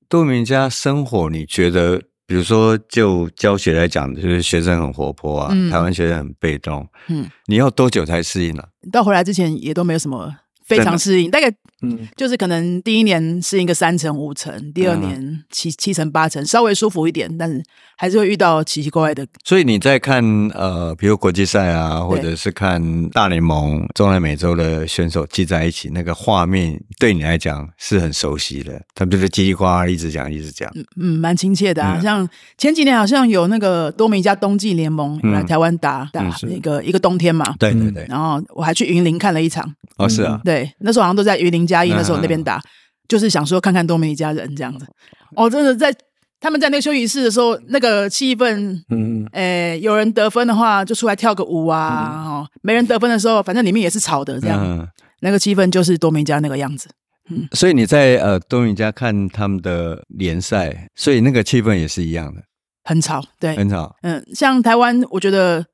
多明家生活，你觉得，比如说就教学来讲，就是学生很活泼啊，嗯、台湾学生很被动。嗯，你要多久才适应呢、啊？到回来之前也都没有什么。非常适应，大概嗯，就是可能第一年是一个三成五成，第二年七七成八成，稍微舒服一点，但是还是会遇到奇奇怪怪的。所以你在看呃，比如国际赛啊，或者是看大联盟中南美洲的选手聚在一起，那个画面对你来讲是很熟悉的。他们就是叽里呱啦一直讲，一直讲，嗯嗯，蛮亲切的啊。像前几年好像有那个多米加冬季联盟来台湾打打那个一个冬天嘛，对对对。然后我还去云林看了一场。哦，是啊，对。那时候好像都在云林嘉义，那时候那边打，嗯、就是想说看看多美一家人这样子。哦，真的在他们在那个休息室的时候，那个气氛，嗯，诶、欸，有人得分的话就出来跳个舞啊，嗯、哦，没人得分的时候，反正里面也是吵的这样。嗯、那个气氛就是多美家那个样子。嗯，所以你在呃多米家看他们的联赛，所以那个气氛也是一样的，很吵，对，很吵。嗯，像台湾，我觉得，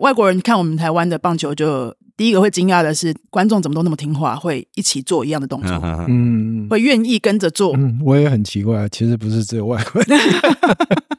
外国人看我们台湾的棒球就。第一个会惊讶的是，观众怎么都那么听话，会一起做一样的动作，嗯，会愿意跟着做。嗯，我也很奇怪，其实不是只有外国人。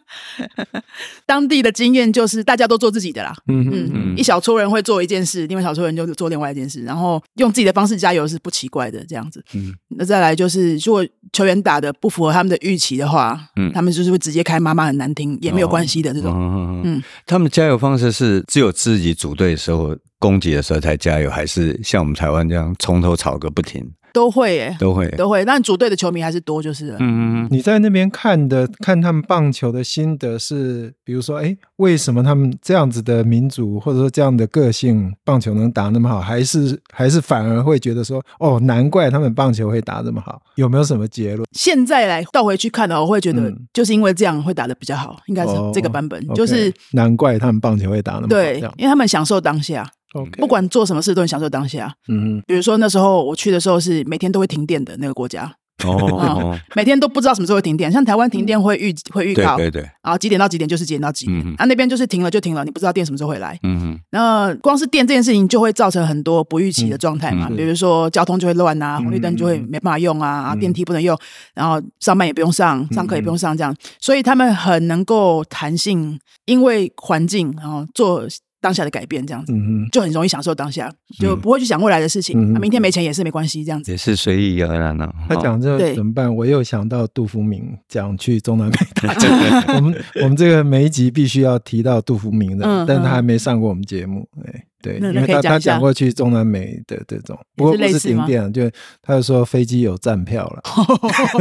当地的经验就是大家都做自己的啦，嗯嗯嗯，一小撮人会做一件事，另外一小撮人就做另外一件事，然后用自己的方式加油是不奇怪的，这样子。嗯，那再来就是，如果球员打的不符合他们的预期的话，嗯，他们就是会直接开妈妈很难听，也没有关系的这种。嗯嗯，他们加油方式是只有自己组队的时候。攻击的时候才加油，还是像我们台湾这样从头吵个不停？都会耶，都会，都会。但主队的球迷还是多，就是了。嗯，你在那边看的，看他们棒球的心得是，比如说，哎，为什么他们这样子的民族，或者说这样的个性，棒球能打那么好？还是还是反而会觉得说，哦，难怪他们棒球会打这么好？有没有什么结论？现在来倒回去看的话，我会觉得就是因为这样会打的比较好，应该是这个版本，哦、就是难怪他们棒球会打那么好。对，因为他们享受当下。不管做什么事都很享受当下。嗯哼，比如说那时候我去的时候是每天都会停电的那个国家。哦，哦，每天都不知道什么时候会停电。像台湾停电会预会预告，对对对，然后几点到几点就是几点到几点。嗯，啊那边就是停了就停了，你不知道电什么时候会来。嗯哼，然后光是电这件事情就会造成很多不预期的状态嘛，嗯、比如说交通就会乱啊，红绿灯就会没办法用啊，嗯、电梯不能用，然后上班也不用上，上课也不用上这样。所以他们很能够弹性，因为环境然后做。当下的改变，这样子，嗯就很容易享受当下，就不会去想未来的事情。嗯啊、明天没钱也是没关系，这样子也是随意而安了。他讲这个怎么办？我又想到杜福明讲去中南美。我们我们这个每一集必须要提到杜福明的，嗯但他还没上过我们节目。哎，对，那因为他他讲过去中南美的这种，不过不是停电，就他就说飞机有站票了。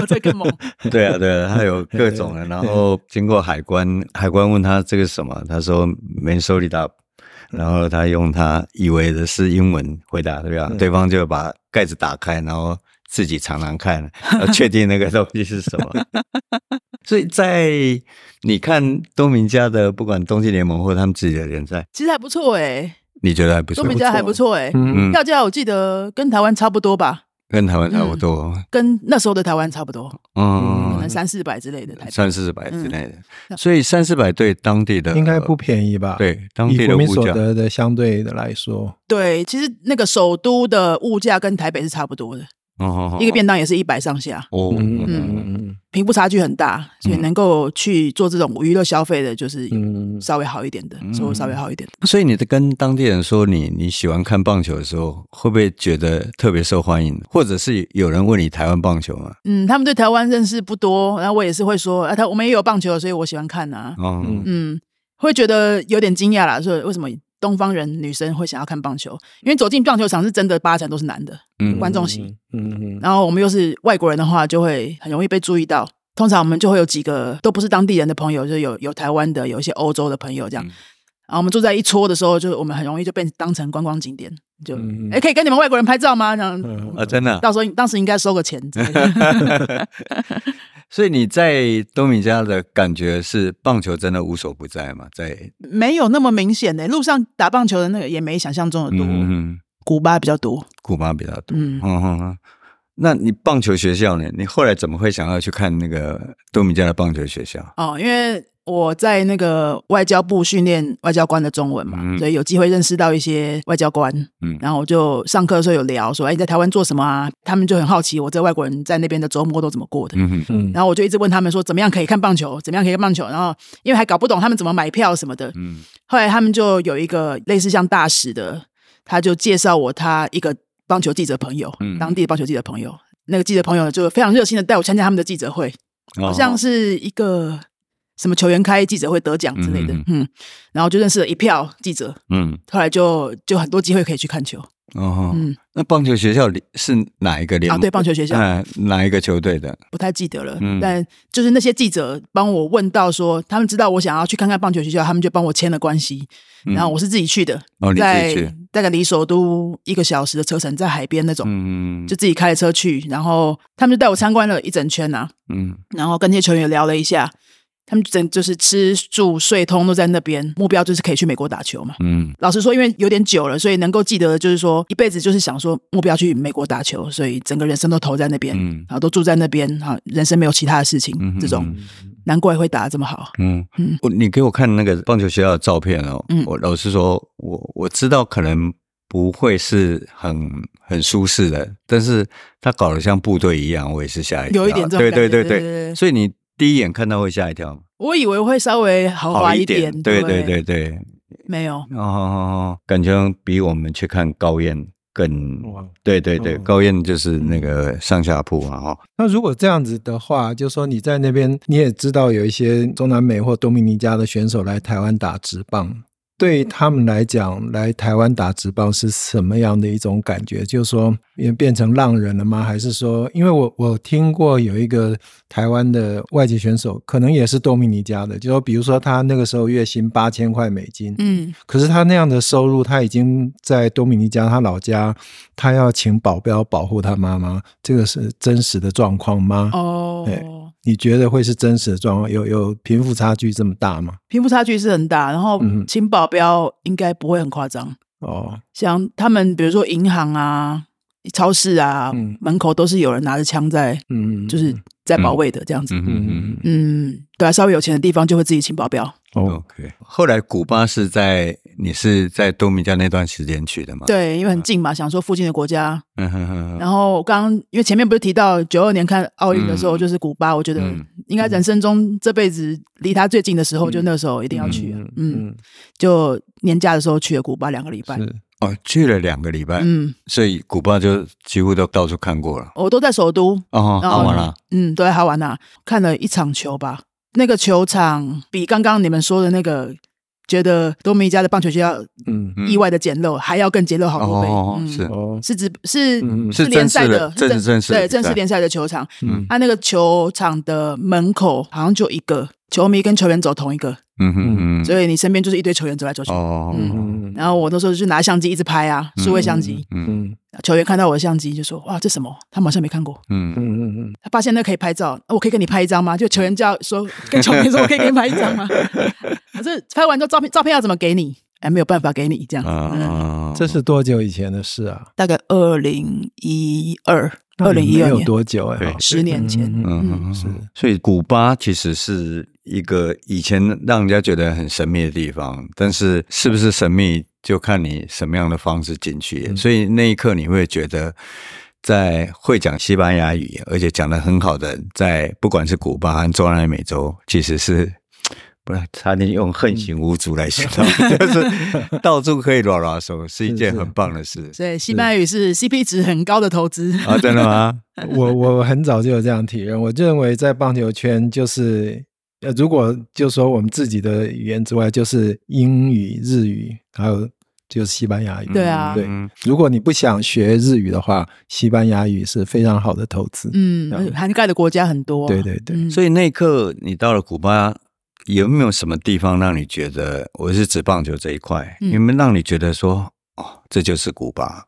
这个猛。对啊，对啊，他有各种的，然后经过海关，海关问他这个什么，他说 “man s o l i d up”，然后他用他以为的是英文回答，对吧？对方就把盖子打开，然后自己尝尝看，要 确定那个东西是什么。所以在你看东明家的，不管冬季联盟或他们自己的联赛，其实还不错哎，你觉得还不错？东明家还不错哎，嗯，票价我记得跟台湾差不多吧，跟台湾差不多，跟那时候的台湾差不多，嗯，可能三四百之类的台。三四百之类的。所以三四百对当地的应该不便宜吧？对当地以国民所的物价，得的相对的来说，对，其实那个首都的物价跟台北是差不多的，哦一个便当也是一百上下，哦，嗯嗯嗯嗯贫富差距很大，所以能够去做这种娱乐消费的，就是嗯稍微好一点的，收入稍微好一点的。所以你的跟当地人说你你喜欢看棒球的时候，会不会觉得特别受欢迎？或者是有人问你台湾棒球吗？嗯，他们对台湾认识不多，然后我也是会说，啊，他我们也有棒球，所以我喜欢看啊。哦，嗯嗯，会觉得有点惊讶啦，说为什么东方人女生会想要看棒球？因为走进棒球场是真的八成都是男的，嗯观众席。嗯嗯然后我们又是外国人的话，就会很容易被注意到。通常我们就会有几个都不是当地人的朋友，就有有台湾的，有一些欧洲的朋友这样。嗯然后我们住在一撮的时候，就我们很容易就被当成观光景点，就哎、可以跟你们外国人拍照吗？这样、嗯啊，真的啊、到时候当时应该收个钱。所以你在东米家的感觉是棒球真的无所不在嘛？在没有那么明显的，路上打棒球的那个也没想象中的多，嗯，古巴比较多。古巴比较多。嗯嗯嗯嗯。那你棒球学校呢？你后来怎么会想要去看那个多米加的棒球学校？哦，因为我在那个外交部训练外交官的中文嘛，嗯所以有机会认识到一些外交官。嗯然后我就上课的时候有聊说，哎，你在台湾做什么啊？他们就很好奇我这外国人在那边的周末都怎么过的。嗯哼嗯然后我就一直问他们说，怎么样可以看棒球？怎么样可以看棒球？然后因为还搞不懂他们怎么买票什么的。嗯后来他们就有一个类似像大使的，他就介绍我他一个棒球记者朋友，嗯当地的棒球记者朋友。那个记者朋友就非常热心的带我参加他们的记者会，好像是一个什么球员开记者会得奖之类的，嗯嗯，然后就认识了一票记者，嗯。后来就就很多机会可以去看球，哦，嗯，那棒球学校里是哪一个联啊，对，棒球学校。嗯，哪一个球队的？不太记得了，嗯。但就是那些记者帮我问到说，他们知道我想要去看看棒球学校，他们就帮我签了关系，嗯。然后我是自己去的，在去？大概离首都一个小时的车程，在海边那种，嗯。就自己开着车去，然后他们就带我参观了一整圈啊，嗯。然后跟那些球员聊了一下，他们整就是吃住睡通都在那边，目标就是可以去美国打球嘛。嗯。老实说，因为有点久了，所以能够记得的就是说，一辈子就是想说目标去美国打球，所以整个人生都投在那边，嗯。然后都住在那边，哈，人生没有其他的事情，这种。难怪会打得这么好。嗯。嗯。我你给我看那个棒球学校的照片哦，嗯。我老实说，我我知道可能不会是很很舒适的，但是他搞得像部队一样，我也是吓一跳。有一点这种对感觉对对对对。所以你第一眼看到会吓一跳吗？我以为会稍微豪华一点，对对对对。没有，哦，感觉比我们去看高燕更，对对对，哦高燕就是那个上下铺嘛哈。那如果这样子的话，就说你在那边，你也知道有一些中南美或多米尼加的选手来台湾打直棒，对他们来讲，来台湾打职棒是什么样的一种感觉？就是说，变变成浪人了吗？还是说，因为我我听过有一个台湾的外籍选手，可能也是多米尼加的，就说比如说他那个时候月薪八千块美金，嗯，可是他那样的收入，他已经在多米尼加他老家，他要请保镖保护他妈妈，这个是真实的状况吗？哦，对你觉得会是真实的状况？有有贫富差距这么大吗？贫富差距是很大，然后嗯请保镖应该不会很夸张。哦，像他们，比如说银行啊、超市啊，嗯门口都是有人拿着枪在，嗯，就是在保卫的这样子。嗯嗯嗯，嗯，对啊，稍微有钱的地方就会自己请保镖。哦，OK。后来古巴是在你是在多米加那段时间去的吗？对，因为很近嘛，想说附近的国家。嗯哼哼。然后刚刚因为前面不是提到九二年看奥运的时候就是古巴，我觉得应该人生中这辈子离他最近的时候就那时候一定要去。嗯，就年假的时候去了古巴两个礼拜。哦，去了两个礼拜，嗯，所以古巴就几乎都到处看过了。我都在首都哦，好玩啦，嗯，对好玩呐，看了一场球吧。那个球场比刚刚你们说的那个觉得多米加的棒球就要嗯意外的简陋，还要更简陋好多倍。哦，是是指是是联赛的正正式对正式联赛的球场。嗯，他那个球场的门口好像就一个球迷跟球员走同一个。嗯哼嗯，所以你身边就是一堆球员走来走去。哦，嗯，然后我那时候就拿相机一直拍啊，数位相机。嗯，球员看到我的相机就说：“哇，这什么？他们好像没看过。”嗯嗯嗯嗯，他发现那可以拍照，我可以跟你拍一张吗？就球员叫说跟球员说：“我可以给你拍一张吗？” 可是拍完之后照片照片要怎么给你？哎，没有办法给你这样。啊，这是多久以前的事啊？大概二零一二。二零一二年有多久哎？十年前，嗯，是。所以古巴其实是一个以前让人家觉得很神秘的地方，但是是不是神秘就看你什么样的方式进去。所以那一刻你会觉得，在会讲西班牙语而且讲的很好的，在不管是古巴和中南美洲，其实是。不是，差点用横行无阻来形容，就是到处可以拉拉手，是一件很棒的事。所以西班牙语是 CP 值很高的投资啊！真的吗？我我很早就有这样体验。我认为在棒球圈，就是呃，如果就说我们自己的语言之外，就是英语、日语，还有就是西班牙语。对啊，对。如果你不想学日语的话，西班牙语是非常好的投资。嗯，涵盖的国家很多。对对对。所以那一刻你到了古巴。有没有什么地方让你觉得，我是指棒球这一块，嗯、有没有让你觉得说，哦，这就是古巴？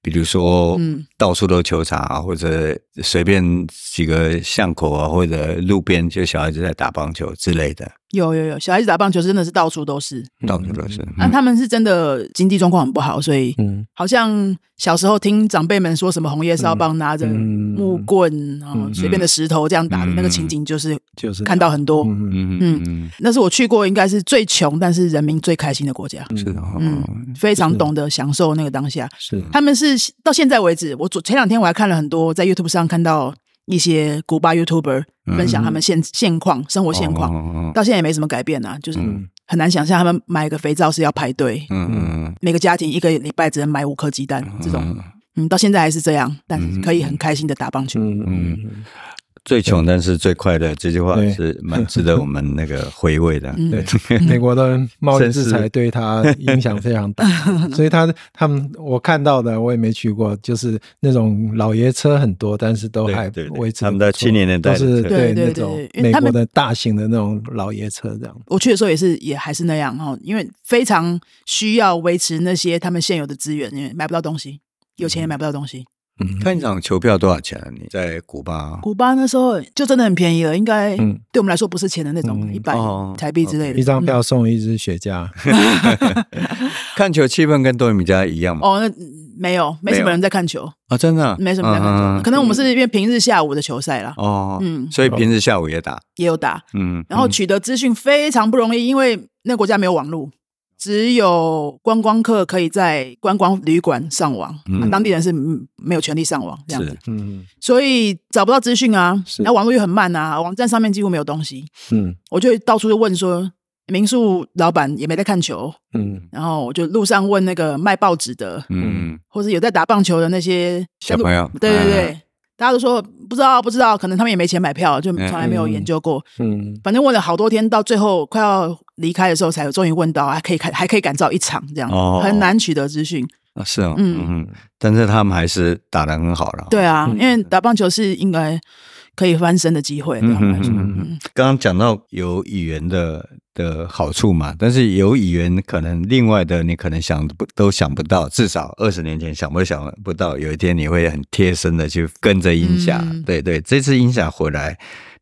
比如说，嗯，到处都球场啊，或者随便几个巷口啊，或者路边就小孩子在打棒球之类的。有有有，小孩子打棒球真的是到处都是，到处都是。那他们是真的经济状况很不好，所以好像小时候听长辈们说什么红叶少棒拿着木棍，然后随便的石头这样打的那个情景，就是就是看到很多。嗯嗯，那是我去过应该是最穷，但是人民最开心的国家。是的，嗯，非常懂得享受那个当下。是，他们是到现在为止，我昨前两天我还看了很多在 YouTube 上看到。一些古巴 YouTuber 分享他们现现况、生活现况，到现在也没什么改变啊，就是很难想象他们买个肥皂是要排队，嗯嗯，每个家庭一个礼拜只能买五颗鸡蛋这种，嗯，到现在还是这样，但是可以很开心的打棒球，嗯。嗯。最穷但是最快乐，这句话是蛮值得我们那个回味的。对，美国的贸易制裁对他影响非常大，所以他他们我看到的我也没去过，就是那种老爷车很多，但是都还维持。他们在七零年代都是对那种美国的大型的那种老爷车这样。我去的时候也是也还是那样哈，因为非常需要维持那些他们现有的资源，因为买不到东西，有钱也买不到东西。嗯，看一场球票多少钱啊？你在古巴？古巴那时候就真的很便宜了，应该对我们来说不是钱的那种，一百台币之类的。一张票送一支雪茄。看球气氛跟多米加一样吗？哦，那没有，没什么人在看球啊，真的没什么人在看球。可能我们是因为平日下午的球赛啦。哦，嗯，所以平日下午也打，也有打，嗯，然后取得资讯非常不容易，因为那个国家没有网络。只有观光客可以在观光旅馆上网，嗯、当地人是没有权利上网这样子，嗯，所以找不到资讯啊，然后网络又很慢啊，网站上面几乎没有东西，嗯，我就到处就问说，民宿老板也没在看球，嗯，然后我就路上问那个卖报纸的，嗯，或者有在打棒球的那些小朋友，对对对。啊大家都说不知道，不知道，可能他们也没钱买票，就从来没有研究过。嗯，反正问了好多天，到最后快要离开的时候，才终于问到，还可以看，还可以赶造一场这样，哦、很难取得资讯啊。是哦，嗯嗯，但是他们还是打得很好了。对啊，因为打棒球是应该可以翻身的机会。嗯嗯嗯。刚刚讲到有语言的。的好处嘛，但是有语言可能另外的你可能想不都想不到，至少二十年前想不想不到，有一天你会很贴身的去跟着音响，嗯、对对，这次音响回来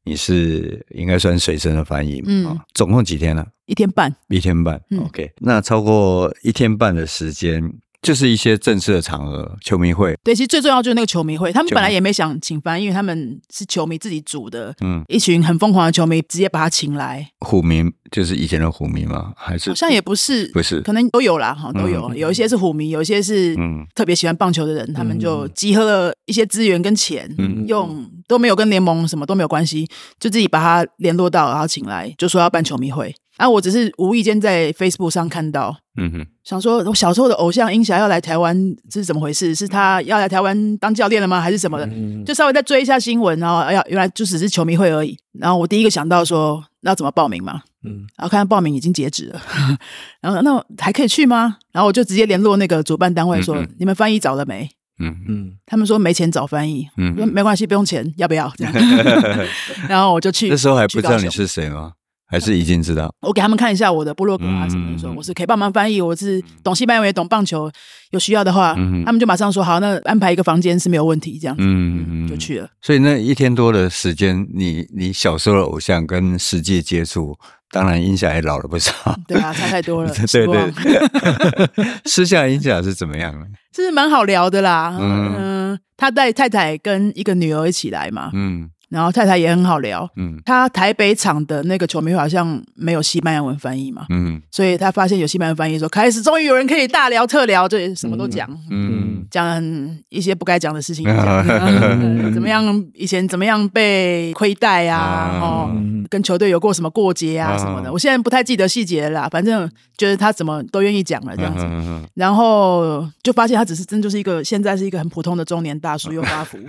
你是应该算随身的翻译，嗯，总共几天了？一天半，一天半，嗯，OK，那超过一天半的时间，就是一些正式的场合，球迷会。对，其实最重要就是那个球迷会，他们本来也没想请翻译，因为他们是球迷自己组的，嗯，一群很疯狂的球迷直接把他请来。虎迷就是以前的虎迷吗？还是好像也不是，不是，可能都有啦，哈，都有。嗯、有一些是虎迷，有一些是嗯特别喜欢棒球的人，嗯、他们就集合了一些资源跟钱，嗯、用都没有跟联盟什么都没有关系，就自己把他联络到，然后请来，就说要办球迷会。啊，我只是无意间在 Facebook 上看到，嗯哼，想说我小时候的偶像英侠要来台湾，这是怎么回事？是他要来台湾当教练了吗？还是什么的？嗯、就稍微再追一下新闻，然后哎呀，原来就只是球迷会而已。然后我第一个想到说，那要怎么报名嘛？嗯，然后看到报名已经截止了，然后那还可以去吗？然后我就直接联络那个主办单位说，嗯嗯你们翻译找了没？嗯嗯，他们说没钱找翻译，嗯，说没关系，不用钱，要不要？这样，然后我就去。那时候还不知道你是谁吗？还是已经知道？我给他们看一下我的部落格啊什么的，说我是可以帮忙翻译，我是懂西班牙语，懂棒球，有需要的话，他们就马上说好，那安排一个房间是没有问题，这样子，嗯，就去了。所以那一天多的时间，你你小时候的偶像跟世界接触，当然音响也老了不少，对啊，差太多了。对对，私下音响是怎么样呢？就 是蛮好聊的啦，嗯，他带太太跟一个女儿一起来嘛，嗯。然后太太也很好聊，嗯，他台北场的那个球迷会好像没有西班牙文翻译嘛，嗯，所以他发现有西班牙文翻译，说开始终于有人可以大聊特聊，就什么都讲，嗯，讲一些不该讲的事情，讲怎么样以前怎么样被亏待啊，哦，跟球队有过什么过节啊什么的，我现在不太记得细节了啦，反正觉得他怎么都愿意讲了这样子，然后就发现他只是真就是一个现在是一个很普通的中年大叔又发福。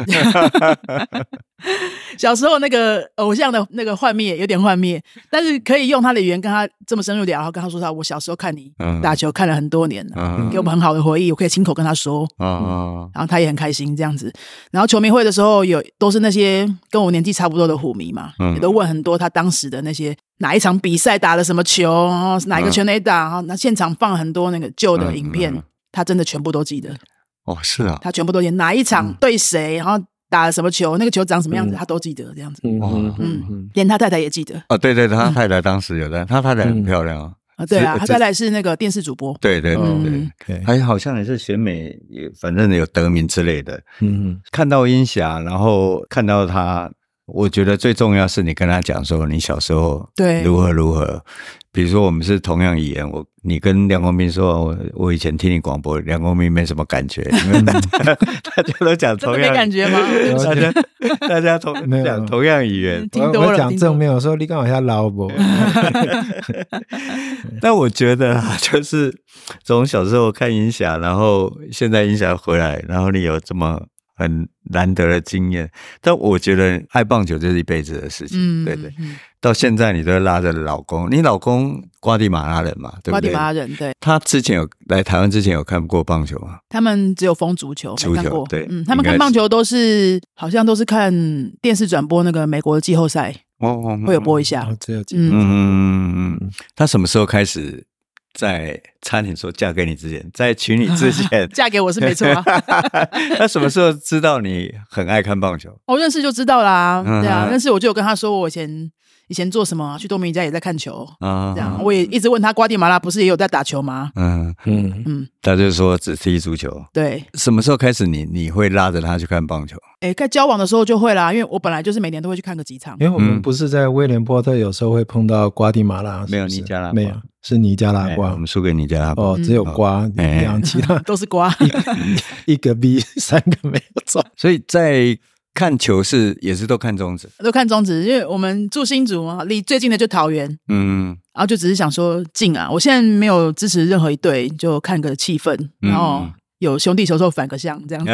小时候那个偶像的那个幻灭有点幻灭，但是可以用他的语言跟他这么深入聊，然后跟他说他我小时候看你打球看了很多年，给我们很好的回忆，我可以亲口跟他说，然后他也很开心这样子。然后球迷会的时候有都是那些跟我年纪差不多的虎迷嘛，也都问很多他当时的那些哪一场比赛打了什么球，然后哪一个全垒打，然后那现场放很多那个旧的影片，他真的全部都记得。哦，是啊，他全部都记得哪一场对谁，然后。打了什么球？那个球长什么样子？他都记得这样子。嗯嗯，连他太太也记得。哦，对对，他太太当时有的，他太太很漂亮啊。啊，对啊，他太太是那个电视主播。对对对对，还好像也是选美，也反正有得名之类的。嗯，看到英霞，然后看到他，我觉得最重要是你跟他讲说你小时候对如何如何。比如说我们是同样语言，我你跟梁公斌说，我我以前听你广播，梁公斌没什么感觉，因 为大家都讲同样，没感觉吗？大 家大家同讲同样语言，我我讲正面，我说你刚好像老伯。但 我觉得啊，就是从小时候看音响，然后现在音响回来，然后你有这么。很难得的经验，但我觉得爱棒球就是一辈子的事情，嗯、对对。到现在你都拉着老公，你老公瓜地马拉人嘛，对不对？瓜地马拉人，对。他之前有来台湾之前有看过棒球吗？他们只有封足球，足球对。嗯，他们看棒球都是好像都是看电视转播那个美国的季后赛，哦哦，会有播一下。只有嗯嗯嗯，他什么时候开始？在差点说嫁给你之前，在娶你之前，嫁给我是没错啊。他什么时候知道你很爱看棒球？我认识就知道啦，对啊，认识我就有跟他说我以前。以前做什么？去多米尼加也在看球啊，这样我也一直问他，瓜地马拉不是也有在打球吗？嗯嗯嗯，他就说只踢足球。对，什么时候开始你你会拉着他去看棒球？哎，在交往的时候就会啦，因为我本来就是每年都会去看个几场。因为我们不是在威廉波特，有时候会碰到瓜地马拉，没有尼加拉，没有是尼加拉瓜，我们输给尼加拉瓜。哦，只有瓜，两其他 都是瓜，一个 B 三个没有中，所以在。看球是也是都看中职，都看中职，因为我们住新竹嘛，离最近的就桃园，嗯，然后就只是想说近啊，我现在没有支持任何一队，就看个气氛，然后有兄弟球时候反个向这样子。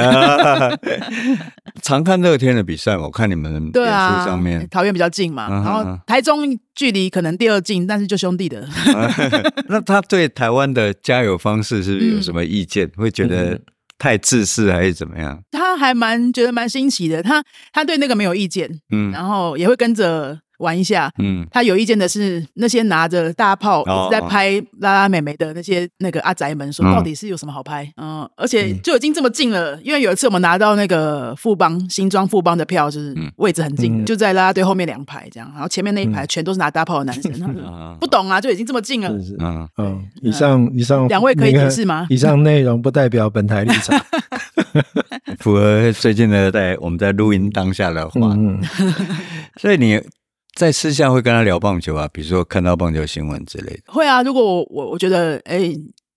常看乐天的比赛，我看你们 对啊，上面桃园比较近嘛，然后台中距离可能第二近，但是就兄弟的。那他对台湾的加油方式是不是有什么意见？会觉得？太自私还是怎么样？他还蛮觉得蛮新奇的，他他对那个没有意见，嗯，然后也会跟着玩一下。嗯，他有意见的是那些拿着大炮一直在拍拉拉美眉的那些那个阿宅们，说到底是有什么好拍？嗯，而且就已经这么近了，因为有一次我们拿到那个富邦新庄富邦的票，就是位置很近，就在拉拉队后面两排这样，然后前面那一排全都是拿大炮的男生。不懂啊，就已经这么近了。嗯。嗯，以上以上两位可以解释吗？以上内容不代表本台立场，符合最近的在我们在录音当下的话。嗯，所以你在私下会跟他聊棒球啊？比如说看到棒球新闻之类的。会啊，如果我我我觉得哎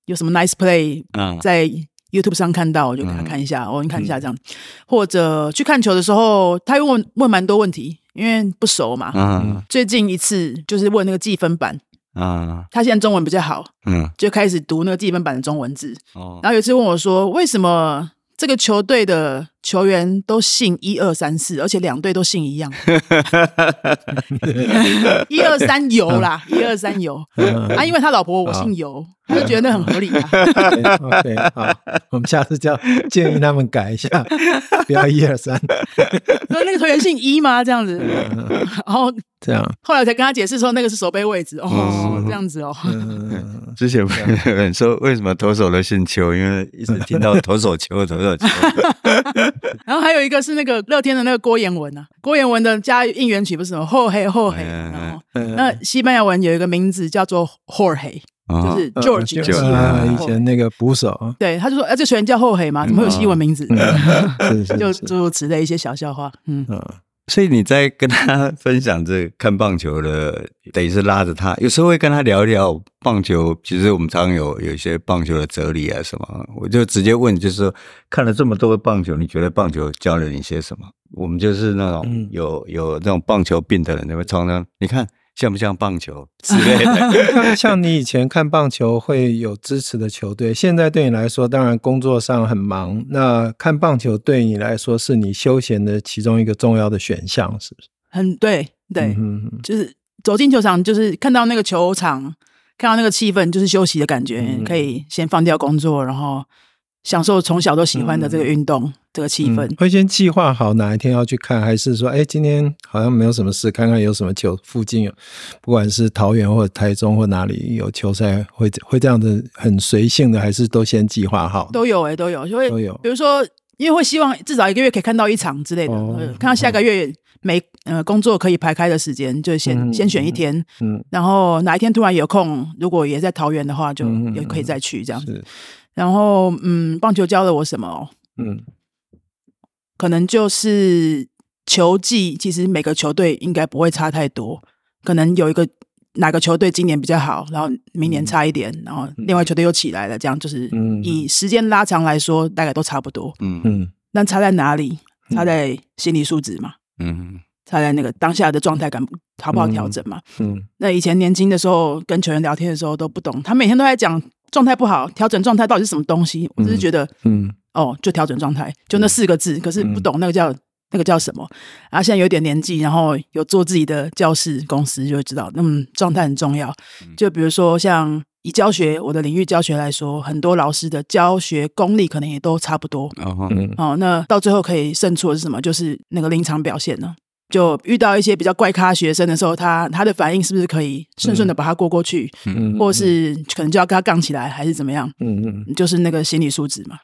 有什么 nice play 在 YouTube 上看到，我就给他看一下，我给你看一下这样。或者去看球的时候，他又问问蛮多问题，因为不熟嘛。嗯。最近一次就是问那个计分板。啊，他现在中文比较好，嗯，就开始读那个计分板的中文字。哦，然后有一次问我说，为什么这个球队的球员都姓一二三四，而且两队都姓一样？一二三游啦，一二三游啊，因为他老婆我姓游。他就觉得那很合理啊。OK，好，我们下次叫建议他们改一下，不要一二三。那那个球员姓一吗？这样子，然后这样，后来我才跟他解释说那个是守备位置哦，这样子哦。之前有人 说为什么投手都姓邱，因为一直听到投手球，投手球。然后还有一个是那个乐天的那个郭彦文啊，郭彦文的加应援曲不是什么后黑后黑，然后那西班牙文有一个名字叫做 Jorge。就是 George，就是以前那个捕手。对，他就说：“哎，这球员叫后黑嘛？怎么会有西文名字？”就诸如此类一些小笑话。嗯，所以你在跟他分享这看棒球的，等于是拉着他，有时候会跟他聊一聊棒球。其实我们常常有有一些棒球的哲理啊什么，我就直接问，就是说看了这么多的棒球，你觉得棒球教了你些什么？我们就是那种有有那种棒球病的人，那么常常你看。像不像棒球之类的？像你以前看棒球会有支持的球队，现在对你来说，当然工作上很忙。那看棒球对你来说是你休闲的其中一个重要的选项，是不是？很对，对，嗯、哼就是走进球场，就是看到那个球场，看到那个气氛，就是休息的感觉，嗯、可以先放掉工作，然后。享受从小都喜欢的这个运动，嗯、这个气氛。会先计划好哪一天要去看，还是说，哎，今天好像没有什么事，看看有什么球附近有，不管是桃园或者台中或哪里有球赛，会会这样的很随性的，还是都先计划好？都有哎、欸，都有，就会都有。比如说，因为会希望至少一个月可以看到一场之类的，哦、看到下个月没呃工作可以排开的时间，就先、嗯、先选一天，嗯，然后哪一天突然有空，如果也在桃园的话，就也可以再去这样子。嗯然后，嗯，棒球教了我什么？嗯，可能就是球技，其实每个球队应该不会差太多。可能有一个哪个球队今年比较好，然后明年差一点，然后另外球队又起来了，这样就是以时间拉长来说，大概都差不多。嗯嗯，那差在哪里？差在心理素质嘛。嗯，差在那个当下的状态感好不好调整嘛。嗯，那以前年轻的时候跟球员聊天的时候都不懂，他每天都在讲。状态不好，调整状态到底是什么东西？我只是觉得，嗯，哦，就调整状态，就那四个字。可是不懂那个叫那个叫什么。然后现在有点年纪，然后有做自己的教室公司，就会知道，那么状态很重要。就比如说，像以教学我的领域教学来说，很多老师的教学功力可能也都差不多。哦，那到最后可以胜出的是什么？就是那个临场表现呢。就遇到一些比较怪咖学生的时候，他他的反应是不是可以顺顺的把他过过去，嗯、或是可能就要跟他杠起来，还是怎么样？嗯嗯，就是那个心理素质嘛。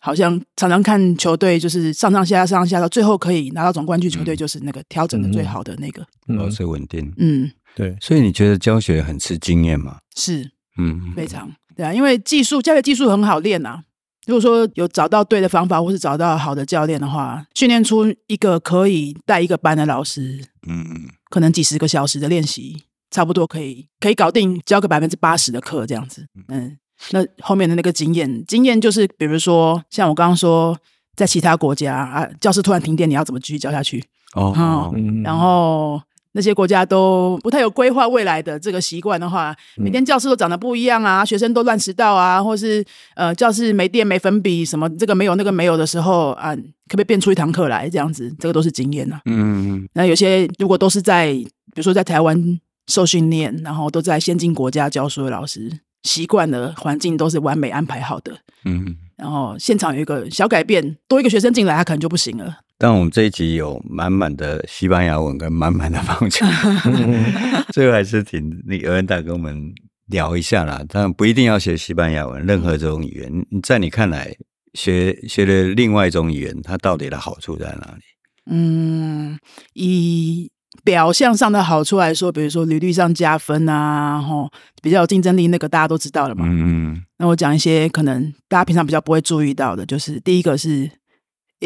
好像常常看球队，就是上上下下上上下下，到最后可以拿到总冠军，球队就是那个调整的最好的那个，保持稳定。嗯，对。所以你觉得教学很吃经验吗？是，嗯，非常对啊，因为技术教学技术很好练啊。如果说有找到对的方法，或是找到好的教练的话，训练出一个可以带一个班的老师，嗯，可能几十个小时的练习，差不多可以可以搞定教个百分之八十的课这样子，嗯，那后面的那个经验，经验就是比如说像我刚刚说，在其他国家啊，教室突然停电，你要怎么继续教下去？哦，嗯，然后。那些国家都不太有规划未来的这个习惯的话，每天教室都长得不一样啊，学生都乱迟到啊，或是呃教室没电没粉笔什么这个没有那个没有的时候啊，可不可以变出一堂课来这样子？这个都是经验呐、啊。嗯嗯。那有些如果都是在比如说在台湾受训练，然后都在先进国家教书的老师，习惯的环境都是完美安排好的。嗯。然后现场有一个小改变，多一个学生进来，他可能就不行了。但我们这一集有满满的西班牙文跟满满的棒球，最后还是请那个恩大跟我们聊一下啦。当然不一定要学西班牙文，任何这种语言，在你看来，学学的另外一种语言，它到底的好处在哪里？嗯，以表象上的好处来说，比如说履历上加分啊，吼，比较有竞争力，那个大家都知道了嘛。嗯，那我讲一些可能大家平常比较不会注意到的，就是第一个是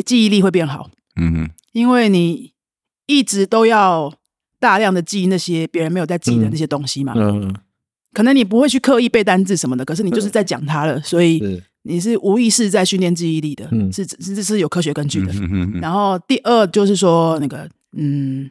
记忆力会变好。嗯哼，因为你一直都要大量的记那些别人没有在记的那些东西嘛，嗯，可能你不会去刻意背单字什么的，可是你就是在讲它了，所以你是无意识在训练记忆力的，嗯是是是有科学根据的。嗯然后第二就是说那个，嗯，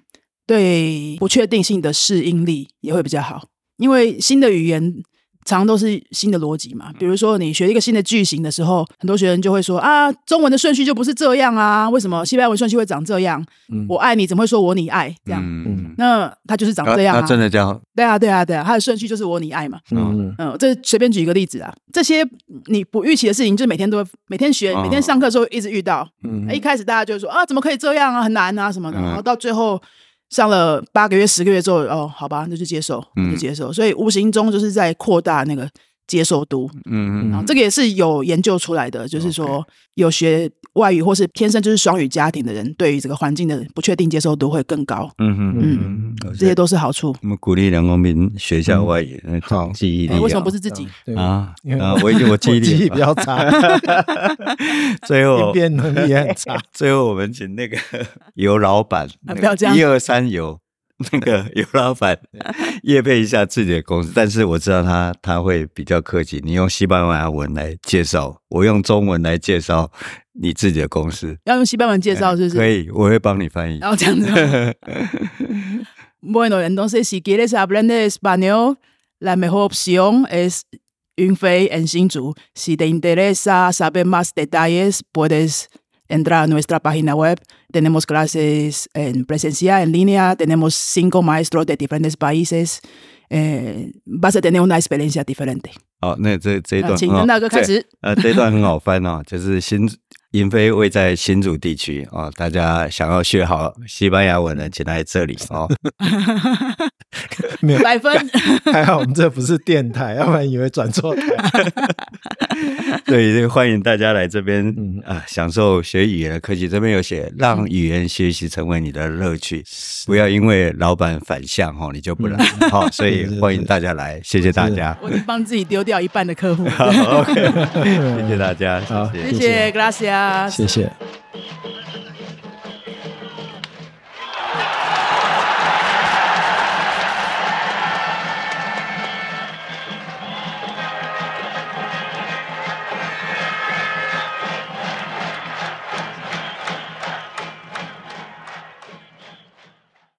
对不确定性的适应力也会比较好，因为新的语言。常常都是新的逻辑嘛，比如说你学一个新的句型的时候，很多学生就会说啊，中文的顺序就不是这样啊，为什么西班牙文顺序会长这样？嗯、我爱你怎么会说我你爱这样？嗯、那他就是长这样啊，啊真的这样？对啊，对啊，对啊，他的顺序就是我你爱嘛。嗯嗯，这随便举一个例子啊，这些你不预期的事情，就是每天都会每天学，每天上课的时候一直遇到。嗯，一开始大家就说啊，怎么可以这样啊，很难啊什么的，然后到最后。上了八个月、十个月之后，哦，好吧，那就接受，就接受。嗯、所以无形中就是在扩大那个接受度。嗯嗯，然后这个也是有研究出来的，就是说有学外语或是天生就是双语家庭的人，对于这个环境的不确定接受度会更高。嗯嗯嗯，这些都是好处。我们鼓励梁公明学一下外语，好记忆力。为什么不是自己啊？啊，我已经我记忆力比较差，最后应变能力也很差。最后我们请那个 游老板，不要这样，一二三游。那个游老板夜配一下自己的公司，但是我知道他他会比较客气，你用西班牙文来介绍，我用中文来介绍你自己的公司。要用西班牙文介绍是不是？可以，我会帮你翻译。然后这样子。Bueno, entonces si quieres aprender español, la mejor opción es UNFED en Hsinchu. Si te interesa saber más detalles, puedes entrar a nuestra página web. Tenemos clases en presencial, en línea. Tenemos cinco maestros de diferentes países. Eh, vas a tener una experiencia diferente. 好，那这这一段，请大哥开始。呃，这一段很好翻哦，就是新 云飞位在新竹地区哦，大家想要学好西班牙文的，请来这里哦。没有百分，还好我们这不是电台，要不然以为转错台。对，欢迎大家来这边啊，享受学语言的科技。这边有写，让语言学习成为你的乐趣，不要因为老板反向哦，你就不来。好，所以欢迎大家来，谢谢大家。我帮自己丢掉一半的客户。好，OK，谢谢大家，好，谢谢，谢谢，Gracias，谢谢。